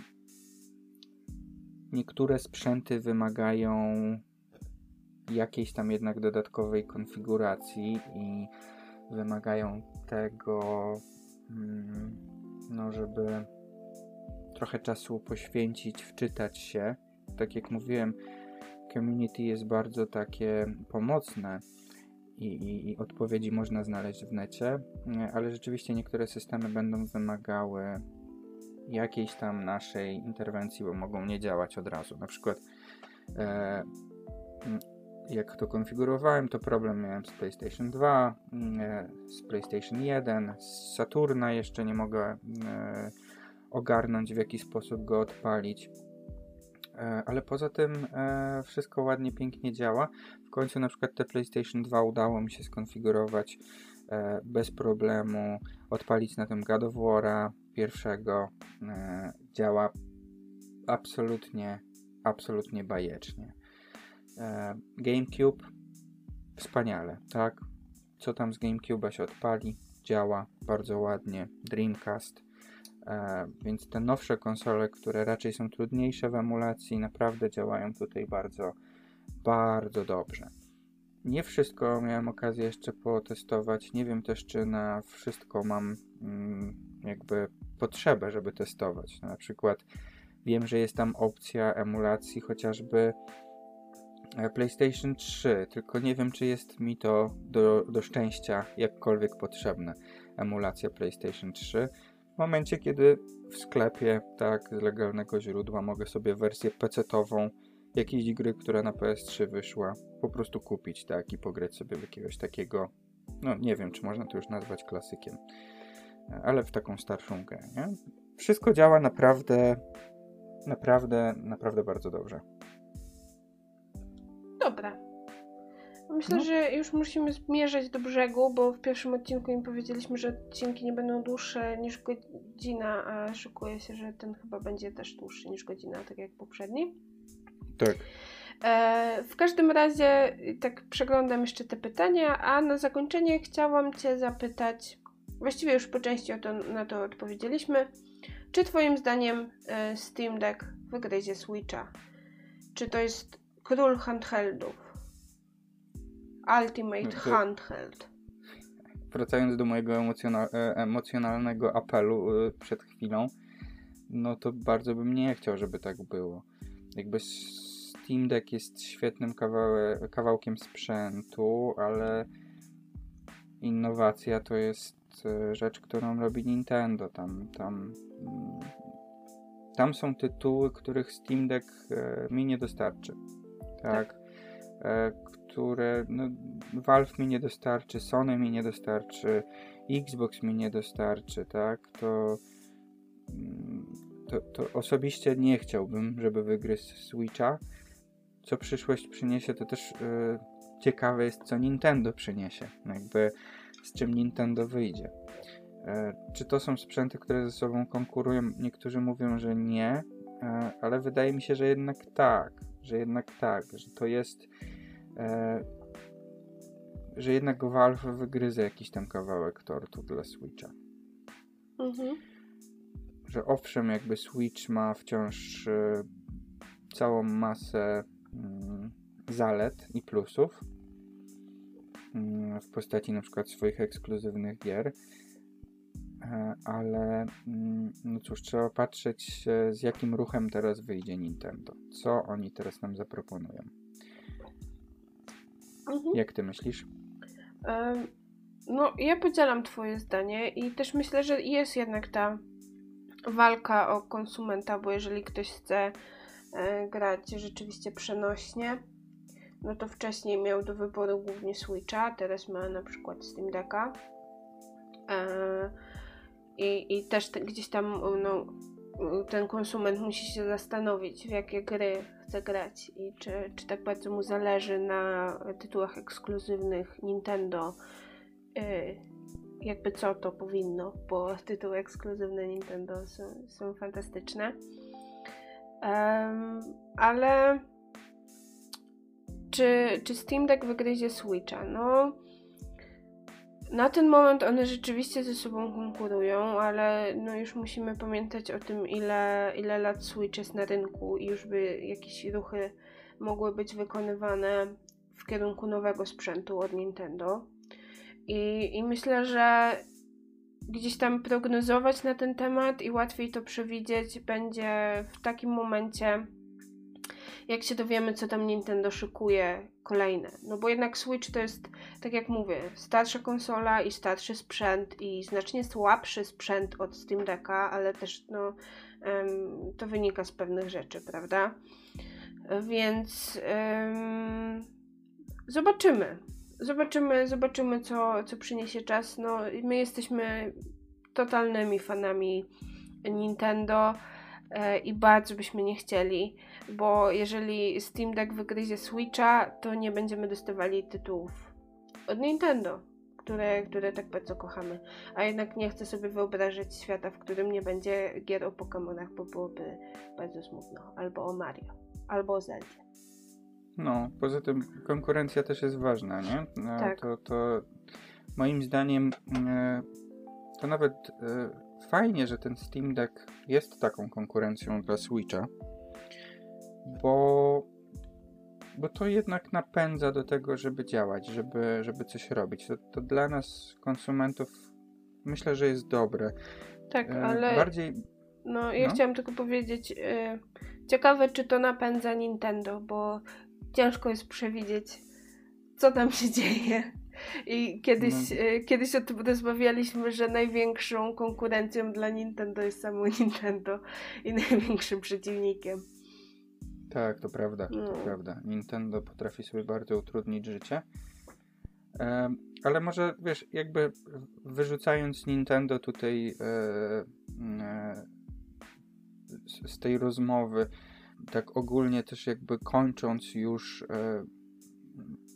niektóre sprzęty wymagają jakiejś tam jednak dodatkowej konfiguracji i wymagają tego, mm, no, żeby trochę czasu poświęcić, wczytać się. Tak jak mówiłem, community jest bardzo takie pomocne i, i, i odpowiedzi można znaleźć w necie, ale rzeczywiście niektóre systemy będą wymagały jakiejś tam naszej interwencji, bo mogą nie działać od razu. Na przykład e, jak to konfigurowałem, to problem miałem z PlayStation 2, mm, z PlayStation 1, z Saturna jeszcze nie mogę e, ogarnąć w jaki sposób go odpalić. E, ale poza tym e, wszystko ładnie, pięknie działa. W końcu na przykład te PlayStation 2 udało mi się skonfigurować bez problemu, odpalić na tym God of War'a pierwszego. Działa absolutnie, absolutnie bajecznie. E, GameCube wspaniale, tak? Co tam z GameCube'a się odpali, działa bardzo ładnie. Dreamcast, e, więc te nowsze konsole, które raczej są trudniejsze w emulacji, naprawdę działają tutaj bardzo, bardzo dobrze. Nie wszystko miałem okazję jeszcze potestować. Nie wiem też, czy na wszystko mam mm, jakby potrzebę, żeby testować. Na przykład wiem, że jest tam opcja emulacji chociażby PlayStation 3, tylko nie wiem, czy jest mi to do, do szczęścia jakkolwiek potrzebne. Emulacja PlayStation 3. W momencie, kiedy w sklepie, tak, z legalnego źródła mogę sobie wersję PC-tową jakiejś gry, która na PS3 wyszła, po prostu kupić, tak, i pograć sobie w jakiegoś takiego, no nie wiem, czy można to już nazwać klasykiem, e, ale w taką starszą grę, nie? Wszystko działa naprawdę, naprawdę, naprawdę bardzo dobrze. Dobra. Myślę, no. że już musimy zmierzać do brzegu, bo w pierwszym odcinku im powiedzieliśmy, że odcinki nie będą dłuższe niż godzina, a szykuje się, że ten chyba będzie też dłuższy niż godzina, tak jak poprzedni. Tak. E, w każdym razie, tak przeglądam jeszcze te pytania, a na zakończenie chciałam Cię zapytać, właściwie już po części to, na to odpowiedzieliśmy, czy Twoim zdaniem e, Steam Deck wygryzie Switcha? Czy to jest Król handheldów. Ultimate no Handheld. Wracając do mojego emocjonal e, emocjonalnego apelu e, przed chwilą, no to bardzo bym nie chciał, żeby tak było. Jakby Steam Deck jest świetnym kawałe, kawałkiem sprzętu, ale innowacja to jest e, rzecz, którą robi Nintendo. Tam, tam, mm, tam są tytuły, których Steam Deck mi nie dostarczy tak, e, które no, Valve mi nie dostarczy, Sony mi nie dostarczy, Xbox mi nie dostarczy, tak, to, mm, to, to osobiście nie chciałbym, żeby wygryzł Switcha. Co przyszłość przyniesie, to też e, ciekawe jest, co Nintendo przyniesie, jakby z czym Nintendo wyjdzie. E, czy to są sprzęty, które ze sobą konkurują? Niektórzy mówią, że nie, ale wydaje mi się, że jednak tak że jednak tak, że to jest e, że jednak Valve wygryzę jakiś tam kawałek tortu dla Switcha. Mhm. Że owszem, jakby Switch ma wciąż e, całą masę mm, zalet i plusów mm, w postaci na przykład swoich ekskluzywnych gier, ale mm, no cóż, trzeba patrzeć z jakim ruchem teraz wyjdzie Nintendo. Co oni teraz nam zaproponują? Mhm. Jak ty myślisz? no, ja podzielam twoje zdanie i też myślę, że jest jednak ta walka o konsumenta, bo jeżeli ktoś chce e, grać rzeczywiście przenośnie, no to wcześniej miał do wyboru głównie Switcha, teraz ma na przykład Steam Decka. E, i, I też te, gdzieś tam no, ten konsument musi się zastanowić, w jakie gry chce grać i czy, czy tak bardzo mu zależy na tytułach ekskluzywnych Nintendo. Y, jakby co to powinno, bo tytuły ekskluzywne Nintendo są, są fantastyczne. Um, ale czy, czy Steam Deck wygryzie Switcha? No na ten moment one rzeczywiście ze sobą konkurują, ale no już musimy pamiętać o tym, ile, ile lat Switch jest na rynku i już by jakieś ruchy mogły być wykonywane w kierunku nowego sprzętu od Nintendo. I, i myślę, że gdzieś tam prognozować na ten temat i łatwiej to przewidzieć będzie w takim momencie, jak się dowiemy, co tam Nintendo szykuje kolejne. No bo jednak Switch to jest, tak jak mówię, starsza konsola i starszy sprzęt i znacznie słabszy sprzęt od Steam Decka, ale też no, um, to wynika z pewnych rzeczy, prawda? Więc um, zobaczymy. Zobaczymy, zobaczymy co, co przyniesie czas. No, my jesteśmy totalnymi fanami Nintendo e, i bardzo byśmy nie chcieli, bo jeżeli Steam Deck wygryzie Switcha, to nie będziemy dostawali tytułów od Nintendo, które, które tak bardzo kochamy. A jednak nie chcę sobie wyobrażać świata, w którym nie będzie gier o Pokémonach, bo byłoby bardzo smutno. Albo o Mario, albo o Zeldzie. No, poza tym konkurencja też jest ważna, nie? No, tak. To, to moim zdaniem e, to nawet e, fajnie, że ten Steam Deck jest taką konkurencją dla Switcha, bo, bo to jednak napędza do tego, żeby działać, żeby, żeby coś robić. To, to dla nas, konsumentów, myślę, że jest dobre. Tak, e, ale. Bardziej. No, ja no? chciałam tylko powiedzieć. Yy, ciekawe, czy to napędza Nintendo, bo ciężko jest przewidzieć, co tam się dzieje. I kiedyś, no. E, kiedyś o tym rozmawialiśmy, że największą konkurencją dla Nintendo jest samo Nintendo i największym przeciwnikiem. Tak, to prawda, no. to prawda. Nintendo potrafi sobie bardzo utrudnić życie. E, ale może, wiesz, jakby wyrzucając Nintendo tutaj e, e, z, z tej rozmowy, tak ogólnie też jakby kończąc już, e,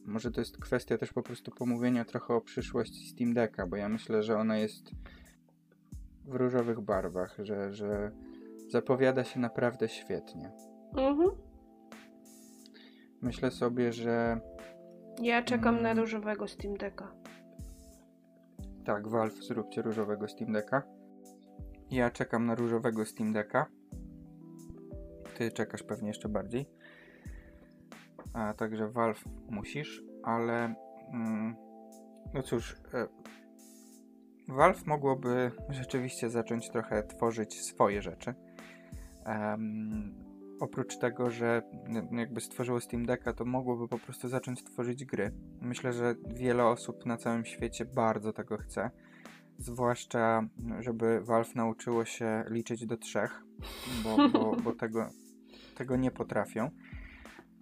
może to jest kwestia też po prostu pomówienia trochę o przyszłości Steam Decka, bo ja myślę, że ona jest w różowych barwach, że, że zapowiada się naprawdę świetnie. Mhm. Myślę sobie, że. Ja czekam mm, na różowego Steam Decka. Tak, Valve, zróbcie różowego Steam Decka. Ja czekam na różowego Steam Decka. Ty czekasz pewnie jeszcze bardziej. A także Valve musisz, ale. Mm, no cóż. E, Valve mogłoby rzeczywiście zacząć trochę tworzyć swoje rzeczy. Um, oprócz tego, że jakby stworzyło Steam Decka, to mogłoby po prostu zacząć tworzyć gry. Myślę, że wiele osób na całym świecie bardzo tego chce. Zwłaszcza, żeby Valve nauczyło się liczyć do trzech, bo, bo, bo tego, tego nie potrafią.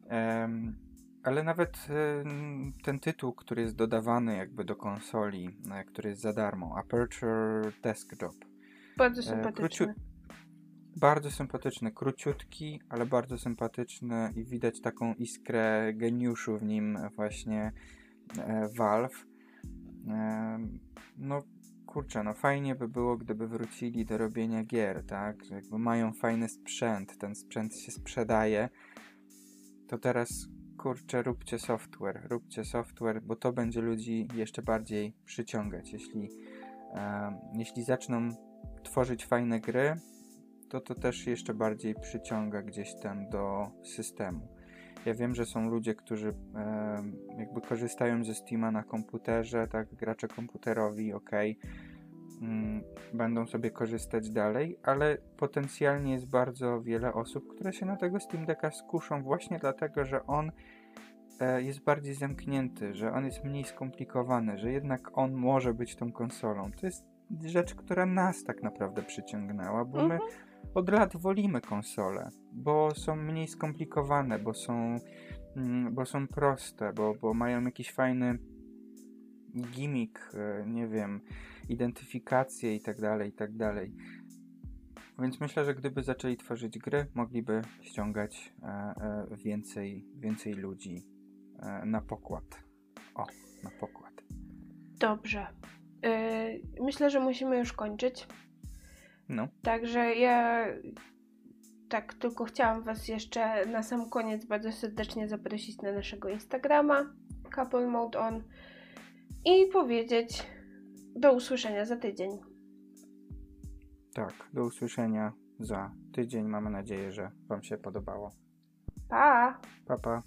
Um, ale nawet um, ten tytuł, który jest dodawany jakby do konsoli, e, który jest za darmo, Aperture Desktop. Bardzo e, sympatyczny. Bardzo sympatyczny, króciutki, ale bardzo sympatyczny i widać taką iskrę geniuszu w nim właśnie e, Valve. E, no kurczę, no fajnie by było, gdyby wrócili do robienia gier, tak? Jakby mają fajny sprzęt, ten sprzęt się sprzedaje, to teraz kurczę, róbcie software, róbcie software, bo to będzie ludzi jeszcze bardziej przyciągać. Jeśli, e, jeśli zaczną tworzyć fajne gry, to to też jeszcze bardziej przyciąga gdzieś tam do systemu. Ja wiem, że są ludzie, którzy e, jakby korzystają ze Steama na komputerze, tak, gracze komputerowi, ok, mm, będą sobie korzystać dalej, ale potencjalnie jest bardzo wiele osób, które się na tego Steam Decka skuszą właśnie dlatego, że on e, jest bardziej zamknięty, że on jest mniej skomplikowany, że jednak on może być tą konsolą. To jest rzecz, która nas tak naprawdę przyciągnęła, bo my Mhm. Od lat wolimy konsole, bo są mniej skomplikowane, bo są, mm, bo są proste, bo, bo mają jakiś fajny gimmick, e, nie wiem, identyfikację i tak dalej, i tak dalej. Więc myślę, że gdyby zaczęli tworzyć gry, mogliby ściągać e, e, więcej, więcej ludzi na pokład. O, na pokład. Dobrze. Myślę, że musimy już kończyć. No, Także ja tak tylko chciałam Was jeszcze na sam koniec bardzo serdecznie zaprosić na naszego Instagrama Couple Mode On i powiedzieć do usłyszenia za tydzień. tak. Do usłyszenia za tydzień. Mamy nadzieję, że Wam się podobało. Pa! Pa, pa.